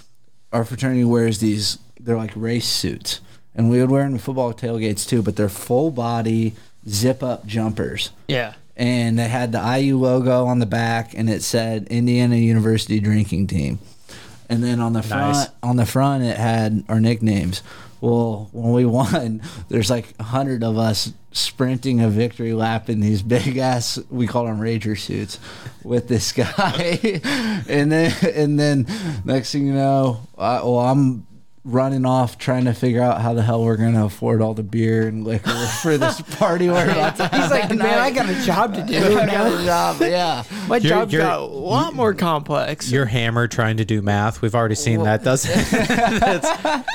our fraternity wears these. They're like race suits, and we would wear them football tailgates too. But they're full body zip up jumpers yeah. and they had the IU logo on the back, and it said Indiana University Drinking Team. And then on the front, Nice. on the front, it had our nicknames. Well, when we won, there's like a hundred of us sprinting a victory lap in these big ass, we call them Rager suits, with this guy. and then, and then, next thing you know, I, well, I'm running off trying to figure out how the hell we're gonna afford all the beer and liquor for this party we're about to He's like, man, I got a job to do. I got a job. Yeah. My You're- job you're- got a lot more complex. You're hammered trying to do math. We've already seen that, doesn't it? That's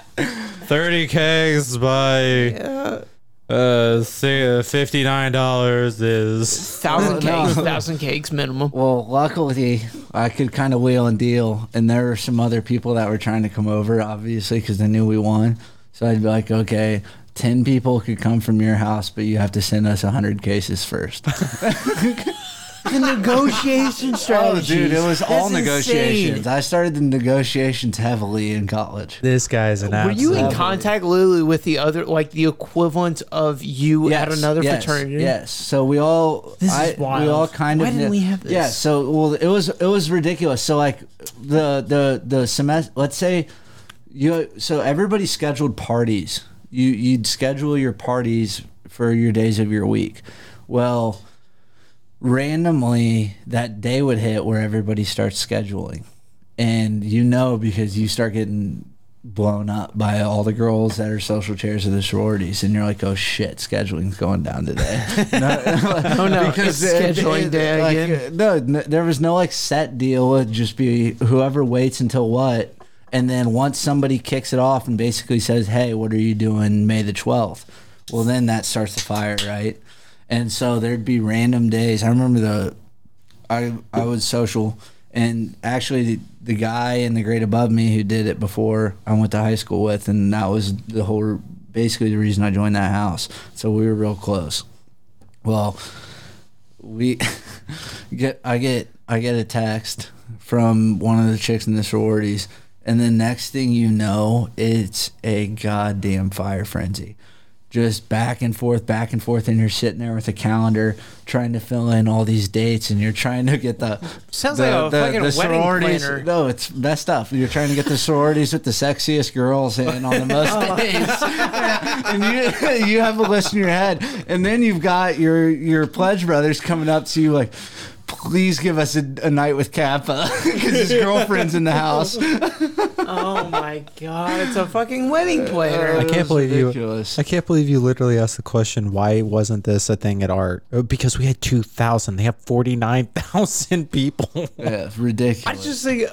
30 kegs by uh, say, uh, $59 is. thousand cakes, thousand cakes minimum. Well, luckily, I could kind of wheel and deal, and there were some other people that were trying to come over, obviously, because they knew we won. So I'd be like, okay, ten people could come from your house, but you have to send us hundred cases first. The negotiation strategy. oh, dude, it was all That's negotiations. insane. I started the negotiations heavily in college. This guy's an Were you in contact literally with the other, like the equivalent of you at another yes, fraternity? Yes. So we all This is wild. We all kind Why of Why didn't we have this? Yeah. So well, it was it was ridiculous. So like the the the semester. Let's say you. So everybody scheduled parties. You you'd schedule your parties for your days of your week. Well, randomly that day would hit where everybody starts scheduling, and you know because you start getting blown up by all the girls that are social chairs of the sororities, and you're like, oh shit, scheduling's going down today. Oh no, it's scheduling it- day like, again. No, n- there was no like set deal. It'd just be whoever waits until what, and then once somebody kicks it off and basically says, "Hey, what are you doing May the 12th? Well, then that starts the fire, right? And so there'd be random days. I remember the, I I was social, and actually the, the guy in the grade above me who did it before I went to high school with, and that was the whole basically the reason I joined that house. So we were real close. Well, we get I get I get a text from one of the chicks in the sororities, and the next thing you know, it's a goddamn fire frenzy. Just back and forth, back and forth, and you're sitting there with a calendar trying to fill in all these dates, and you're trying to get the Sounds the, like a fucking wedding sororities. planner. No, it's messed up. You're trying to get the sororities with the sexiest girls in on the most days, and you you have a list in your head, and then you've got your your pledge brothers coming up to you like. Please give us a, a night with Kappa because his girlfriend's in the house. Oh my god, it's a fucking wedding uh, planner. I can't was believe you. I can't believe you literally asked the question. Why wasn't this a thing at art? Oh, Because we had two thousand. They have forty nine thousand people. Yeah, ridiculous. I just think,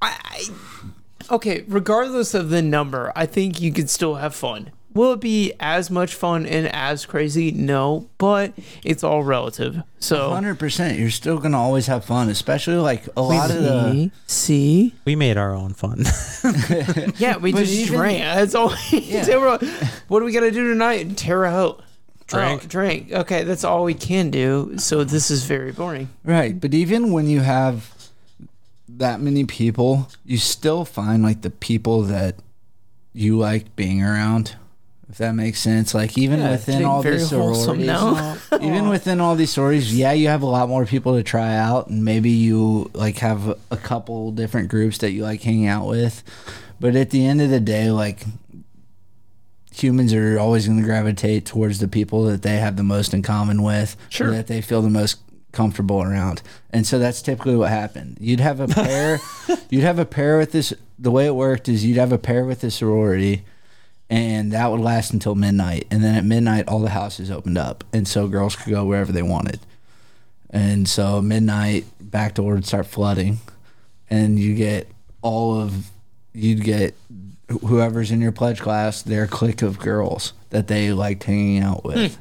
I, I, okay, regardless of the number, I think you can still have fun. Will it be as much fun and as crazy? No, but it's all relative. So Hundred percent. You're still gonna always have fun, especially like a lot of the. see, see, we made our own fun. yeah, we But just even- drank. That's all. We Yeah. did. We're like, what do we got to do tonight? Tear out. Drink. Oh, drink. Okay, that's all we can do. So this is very boring. Right, but even when you have that many people, you still find like the people that you like being around. If that makes sense, like even Yeah, within all very these wholesome sororities, now. even within all these stories, yeah, you have a lot more people to try out, and maybe you like have a couple different groups that you like hanging out with. But at the end of the day, like humans are always going to gravitate towards the people that they have the most in common with, or Sure. that they feel the most comfortable around. And so that's typically what happened. You'd have a pair, you'd have a pair with this. The way it worked is you'd have a pair with this sorority, and that would last until midnight. And then at midnight, all the houses opened up, and so girls could go wherever they wanted. And so midnight, back door would start flooding, and you get all of, you'd get whoever's in your pledge class, their clique of girls that they liked hanging out with. Hmm.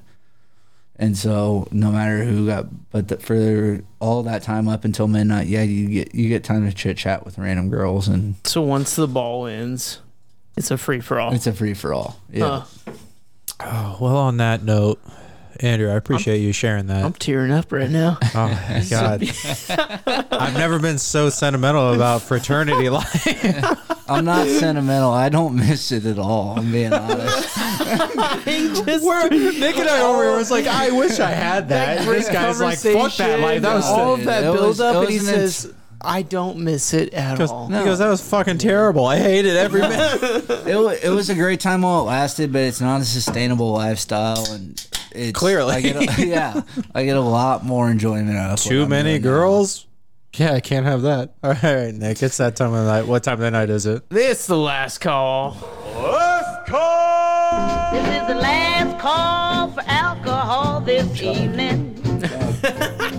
And so, no matter who got, but the, for all that time up until midnight, yeah, you get you get time to chit chat with random girls, and So once the ball ends, it's a free for all. it's a free for all. Yeah, Uh, well, on that note, Andrew, I appreciate you sharing that. I'm tearing up right now. oh my god, I've never been so sentimental about fraternity life. I'm not sentimental. I don't miss it at all. I'm being honest. Just Nick and I over here was like, I wish I had that. that great this guy's like, fuck that life. That was all of that It was- build up, and he was an says, "I don't miss it at Goes- all." He goes, that was fucking terrible. I hated every minute. it, wa- it was a great time while it lasted, but it's not a sustainable lifestyle, and it's Clearly. I get a, yeah, I get a lot more enjoyment out of what Too I'm many doing now. girls. Yeah, I can't have that. All right, Nick. It's that time of the night. What time of the night is it? This the last call. Let's call! This is the last call for alcohol this evening.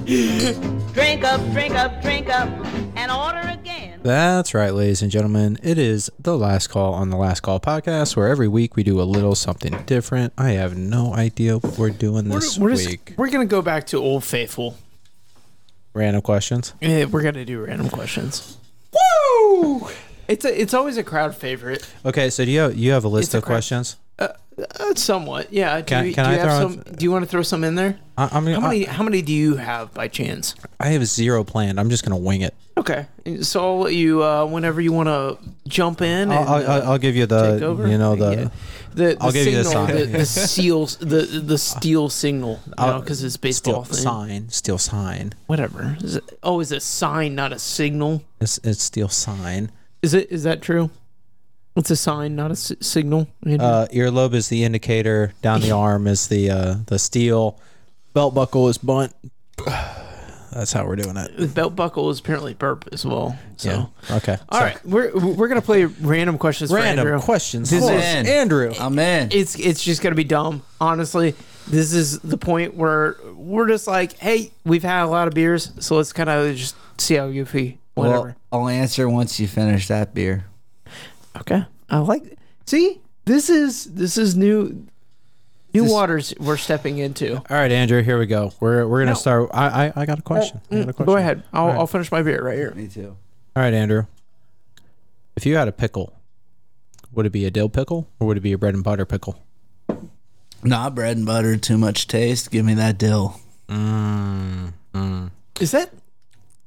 drink up, drink up, drink up, and order again. That's right, ladies and gentlemen. It is the last call on the Last Call podcast, where every week we do a little something different. I have no idea what we're doing this we're, just- week. we're gonna go back to Old Faithful. Random questions. Yeah, we're gonna do random questions. Woo! It's a, it's always a crowd favorite. Okay, so do you have, you have a list It's a of crap- questions? Uh, somewhat, yeah. Do Can- you, can do I you have throw some? Do you want to throw some in there? I, I mean, How many? How many do you have by chance? I have zero planned. I'm just gonna wing it. Okay, so I'll let you uh, whenever you want to jump in. And, I'll, I'll, uh, I'll give you take the over. you know the Yeah. the, the I'll give you the signal, sign. the, the seals, the the steel signal, you I'll- because it's baseball steel thing. sign, steel sign. Whatever. Is it, oh, is it a sign, not a signal? It's it's steel sign. Is it? Is that true? It's a sign, not a s- signal. Andrew? Uh, earlobe is the indicator. Down the arm is the uh, the steel. Belt buckle is bunt. That's how we're doing it. the belt buckle is apparently burp as well. So. Yeah. Okay. All right, we're we're gonna play random questions. for Random Andrew. questions. This for is- Andrew. I'm in. It's it's just gonna be dumb. Honestly, this is the point where we're just like, hey, we've had a lot of beers, so let's kind of just see how goofy. Whatever. Well, I'll answer once you finish that beer. Okay, I like. See, this is this is new new This- waters we're stepping into. All right, Andrew. Here we go. We're we're gonna No. start. I, I I got a question. I got a question. Go ahead. I'll, All right. I'll finish my beer right here. Me too. All right, Andrew. If you had a pickle, would it be a dill pickle or would it be a bread and butter pickle? Not bread and butter, too much taste. Give me that dill. Mm, mm. Is that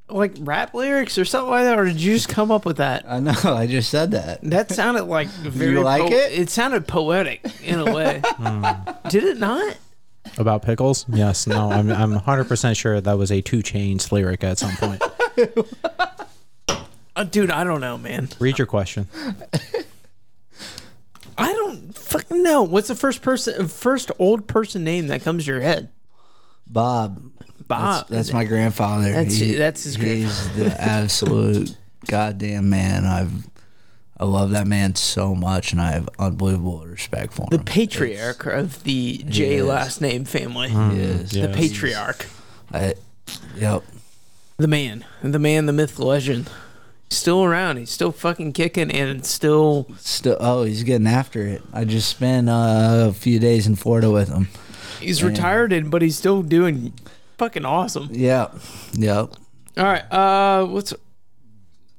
like rap lyrics or something like that, or did you just come up with that? I know. I just said that. That sounded like very. You like po- it? It sounded poetic in a way. Did it not? About pickles? Yes. No. I'm I'm 100 percent sure that was a 2 Chainz lyric at some point. Uh, dude, I don't know, man. Read your question. I don't fucking know. What's the first person, first old person name that comes to your head? Bob. Bob. That's, that's my grandfather. That's- that's his He's the absolute goddamn man. I've I love that man so much, and I have unbelievable respect for the him. The patriarch of the J last name family. He is. The Yes. patriarch. I, yep. The man. The man, the myth, the legend. Still around. He's still fucking kicking and still. Still, oh, he's getting after it. I just spent uh, a few days in Florida with him. He's Yeah. retired, but he's still doing fucking awesome. Yeah. Yep. All right. Uh, what's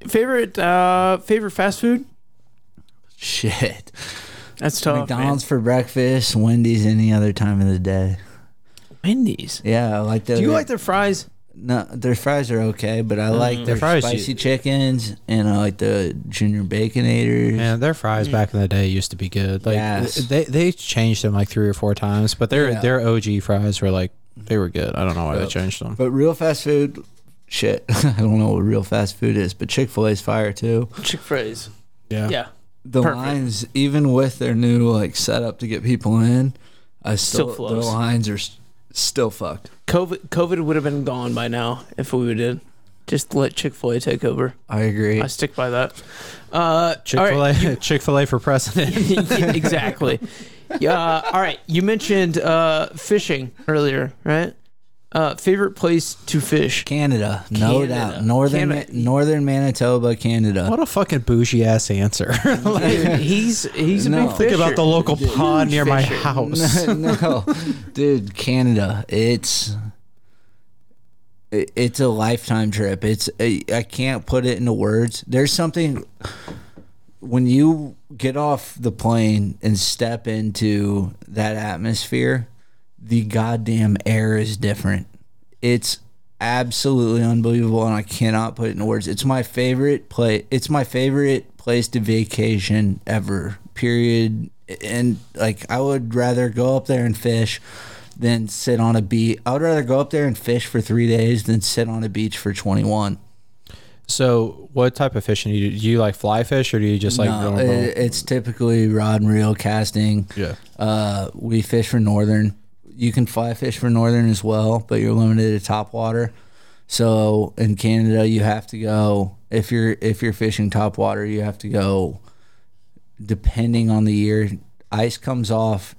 favorite uh favorite fast food? Shit. That's tough. McDonald's for breakfast, Wendy's any other time of the day. Wendy's. Yeah, I like the. Do you like their fries? No, their fries are okay, but I like their, Their fries, you- spicy chickens and I like the junior baconators. Man, their fries back in the day used to be good. Like Yes. they they changed them like three or four times, but their Yeah. their OG fries were like they were good. I don't know why they changed them. But real fast food, shit. I don't know what real fast food is, but Chick Fil A's fire too. Chick Fils. Yeah. Yeah. The Perfect. lines, even with their new like setup to get people in, I Still still, flows. the lines are s- still fucked. COVID COVID would have been gone by now if we did. Just let Chick Fil A take over. I agree. I stick by that. Uh, Chick all Fil right. A Chick Fil A for president. Exactly. Yeah. All right. You mentioned uh, fishing earlier, right? Uh, favorite place to fish? Canada, no Canada. doubt. Northern Canada. northern Manitoba, Canada. what a fucking bougie ass answer. Dude, he's he's a big Think about the local pond near my fisher. house. no, dude, Canada. It's it- it's a lifetime trip. It's I I can't put it into words. There's something when you get off the plane and step into that atmosphere, the goddamn air is different. It's absolutely unbelievable and I cannot put it into words. It's my favorite place it's my favorite place to vacation ever. Period. And like I would rather go up there and fish than sit on a beach. I would rather go up there and fish for 3 days than sit on a beach for 21. So, what type of fishing do you do? Do you like fly fish or do you just like no, it, it's typically rod and reel casting. yeah? Uh, we fish for northern. You can fly fish for northern as well, but you're limited to top water. So in Canada, you have to go if you're if you're fishing top water, you have to go. Depending on the year, ice comes off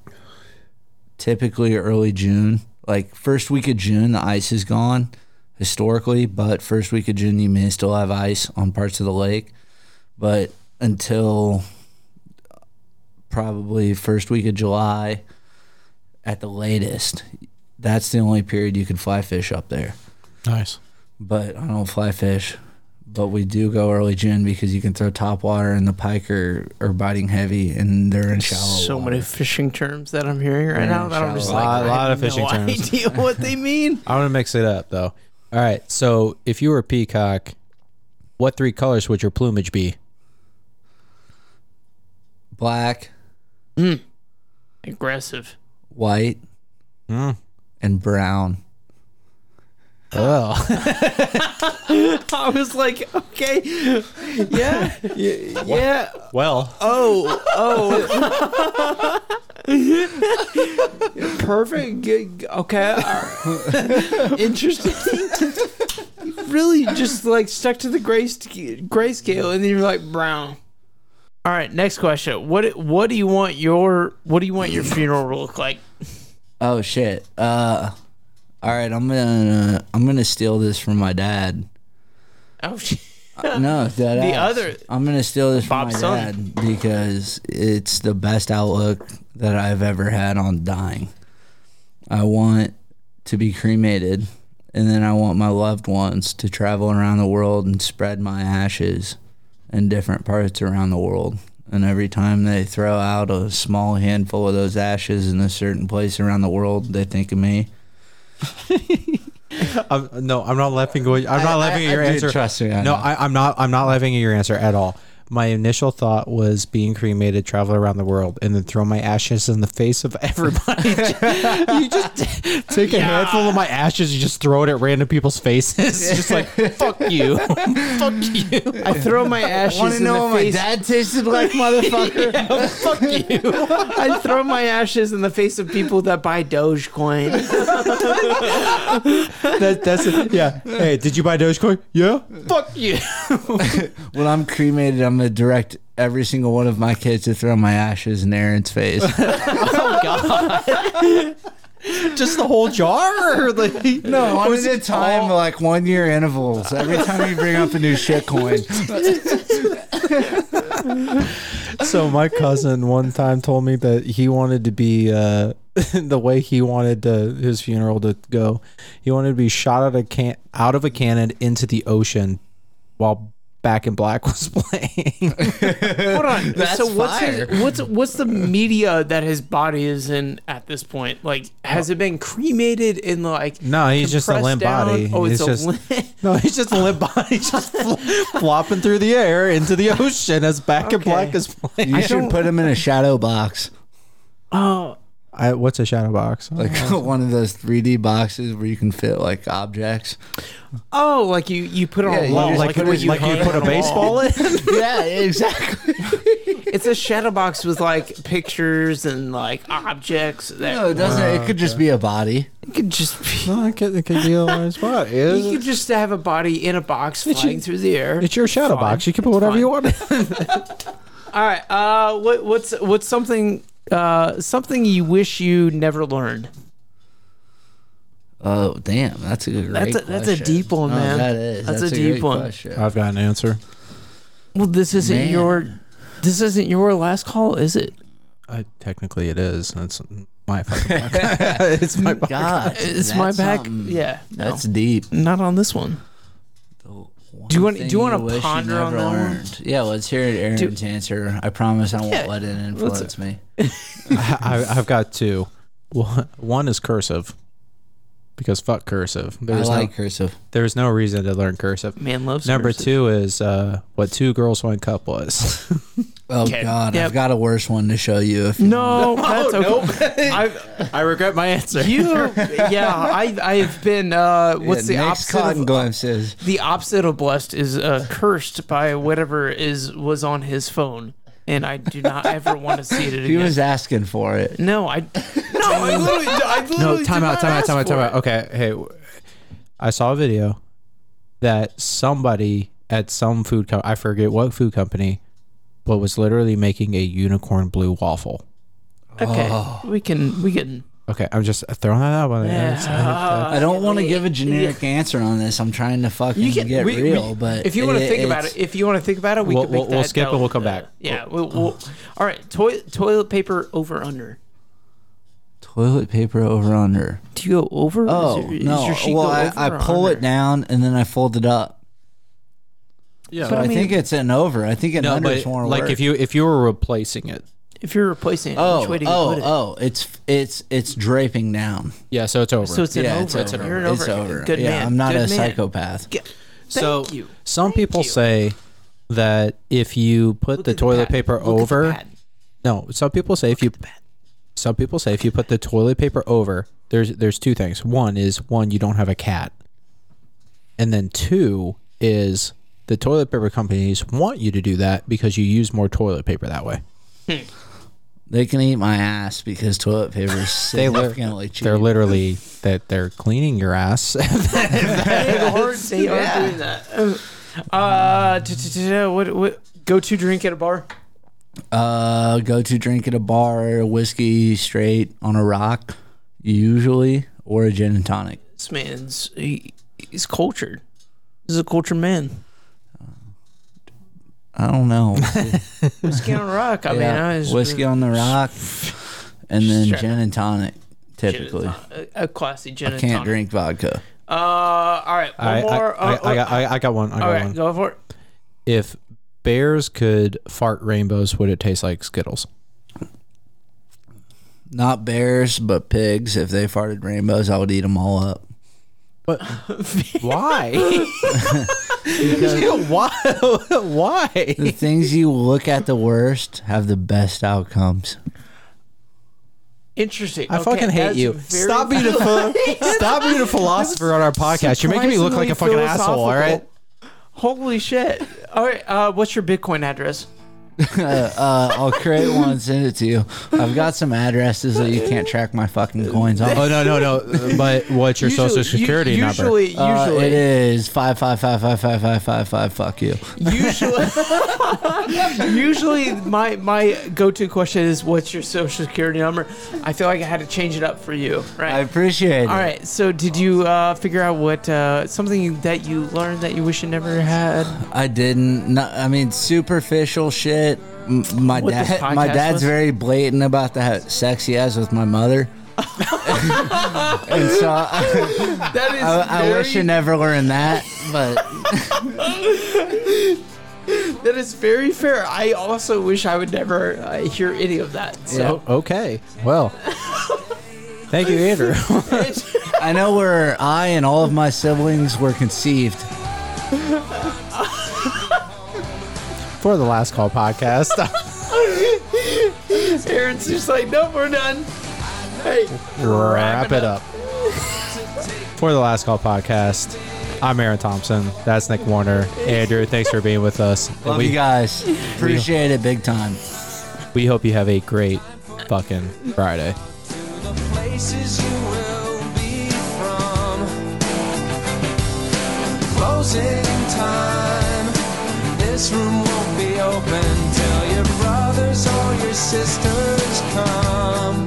typically early June. Like first week of June, the ice is gone historically, but first week of June, you may still have ice on parts of the lake. But until probably first week of July at the latest, that's the only period you can fly fish up there. Nice. But I don't fly fish. But we do go early June because you can throw top water and the pike are, are biting heavy and they're in shallow. so water. many fishing terms that I'm hearing right They're now that I'm just shallow like water. I Lot- lot of have fishing no terms. idea what they mean. I want to mix it up though. All right. So if you were a peacock, what three colors would your plumage be? black, Mm. Aggressive. white, Hmm. and brown. Oh, I was like, okay, yeah, yeah, yeah. well. Oh, oh. Perfect. Okay. Interesting. You really just like stuck to the gray grayscale, and then you're like brown. All right. Next question. What What do you want your What do you want your funeral to look like? Oh shit. Uh all right, I'm gonna I'm gonna steal this from my dad. Oh shit. No, dead The ass. other- I'm gonna steal this from Bob's my son. dad because it's the best outlook that I've ever had on dying. I want to be cremated, and then I want my loved ones to travel around the world and spread my ashes in different parts around the world. And every time they throw out a small handful of those ashes in a certain place around the world, they think of me. I'm, no, I'm not laughing. I'm not I- laughing I- at your I do answer. trust me, I no. I, I'm not. I'm not laughing at your answer at all. My initial thought was being cremated, travel around the world, and then throw my ashes in the face of everybody. you just take a handful of my ashes, you just throw it at random people's faces, just like fuck you, fuck you, I throw my ashes Want to in know the what my face. dad tasted like, motherfucker? fuck you. I throw my ashes in the face of people that buy Dogecoin. That, that's it. Yeah. Hey, did you buy Dogecoin? Yeah. Fuck you. when I'm cremated, I'm gonna direct every single one of my kids to throw my ashes in Aaron's face. oh God. Just the whole jar? Or like, no, one was at a it time, all- like one year intervals. Every time you bring up a new shit coin, So my cousin one time told me that he wanted to be uh, the way he wanted to, his funeral to go. He wanted to be shot out of can out of a cannon into the ocean while Back in Black was playing. Hold on. That's so what's fire. his, what's what's the media that his body is in at this point? Like, has it been cremated in like? no, he's just a limp down? body. Oh, it's He's a just limp. no, he's just a limp body, just fl- flopping through the air into the ocean as Back in Black is playing. you should put him in a shadow box, Oh, I, what's a shadow box? like one of those 3D boxes where you can fit like objects. oh, like you you put it on a wall, just like, put it- you, like you put a baseball in? yeah, exactly. It's a shadow box with like pictures and like objects that No, it doesn't. it could just be a body. it could just be. No, it could, it could be a large spot. You could just have a body in a box flying your- through the air. It's your shadow Fine. box. You can put It's whatever fine. you want. All right. Uh, what what's what's something uh something you wish you never learned? Oh damn, that's a great. That's a- that's a deep one, man. that is. That's That's, a a, deep one. Question. I've got an answer. Well, this isn't Man. your this isn't your last call, is it? I, technically, it is. It's my fucking podcast. it's my podcast. God, It's my back. something- Yeah. No, That's deep. not on this one. Do you want- do you wanna wish you ponder on never that one? learned. Yeah, let's hear Aaron's answer. I promise I won't Yeah, let it influence me. I, I've got two. One one is cursive because fuck cursive. I There's like no, cursive. there's no reason to learn cursive. Man loves Number cursive. two is uh, what two girls one cup was. Oh Okay, God, yep. I've got a worse one to show you. If you No, that's okay. I've, I regret my answer. you, yeah, I, I've been. Uh, what's the Yeah, Nick's opposite? cotton Of, glimpses? the opposite of blessed is uh, cursed by whatever is was on his phone, and I do not ever want to see it again. He was asking for it. no, I, no, I literally, I literally no, time out, not time out, time out, time out. Okay, hey, I saw a video that somebody at some food co- I forget what food company, but was literally making a unicorn blue waffle. Okay, Oh. we can we can. Okay, I'm just throwing that out. Yeah. Yeah. I don't want to give a generic answer on this. I'm trying to fucking You can get we- real, we- but if you want to think about it, if you want to think about it, we We'll- can make we'll- we'll that- skip and we'll come uh, back. Yeah, we'll, we'll, all right. Toilet toilet paper over under. toilet paper over under. Do you go over? Is Oh your- is no! your sheet Well, go I, over I or pull it down and then I fold it up. Yeah. So But I I, mean- think it's an over. I think an no, under is more like work. if you if you were replacing it, If you're replacing it, oh which way do you oh put it? oh it's it's it's draping down. yeah, so it's over. So it's an yeah, over. it's over. You're an It's over. over. Good yeah, man. I'm not Good a man. psychopath. G- so you. some Thank people you. say that if you put Look the toilet patent. paper Look over, no, some people say if you some people say if you put the toilet paper over, there's there's two things. One is one you don't have a cat, and then two is the toilet paper companies want you to do that because you use more toilet paper that way. Hmm. They can eat my ass because toilet paper is They li- significantly cheap. They're literally that they're cleaning your ass. They are, they are doing that. Uh, t- t- t- what what go to drink at a bar? Uh, go to drink at a bar, whiskey straight on a rock, usually, or a gin and tonic. This man's he, he's cultured. This is a cultured man. I don't know. Whiskey on the rock. I mean, I was whiskey on the rock, and then Straight gin and tonic. gin and Typically, a, a classy gin and tonic. can't tonic. drink vodka. Uh, all right, one I, I, more. I, uh, I, got, I, I got one. I got all right, one. go for it. If bears could fart rainbows, would it taste like Skittles? Not bears, but pigs. If they farted rainbows, I would eat them all up. But why? why? why? The things you look at the worst have the best outcomes. Interesting. I Okay, fucking hate that's you. very- Stop being a pho- stop being a philosopher on our podcast. You're making me look like a fucking asshole. All right. Holy shit! All right, uh, what's your Bitcoin address? Uh, I'll create one and send it to you. I've got some addresses that you can't track my fucking coins on. Oh no no no! But what's your social security u- number? Usually, Uh, usually, it is five five five five five five five five. Fuck you. usually, usually, my my go to question is, "What's your social security number?" I feel like I had to change it up for you, right? I appreciate it. All right. So, did you uh, figure out what uh, something that you learned that you wish you never had? I didn't. No, I mean, superficial shit. M- My What this dad, my podcast dad's was? very blatant about the ha- sex he has with my mother, and so I, That is. I, I wish I never learned that. But That is very fair. I also wish I would never uh, hear any of that. So. Okay. Well. Thank you, Andrew. I know where I and all of my siblings were conceived. For the last call podcast. Aaron's just like, nope, we're done. Hey, wrap it up. For the Last Call podcast, I'm Aaron Thompson. That's Nick Warner. Andrew, thanks for being with us. And Love we, you guys. Appreciate it big time. we hope you have a great fucking Friday. places you will be from. Closing time. This room sisters come.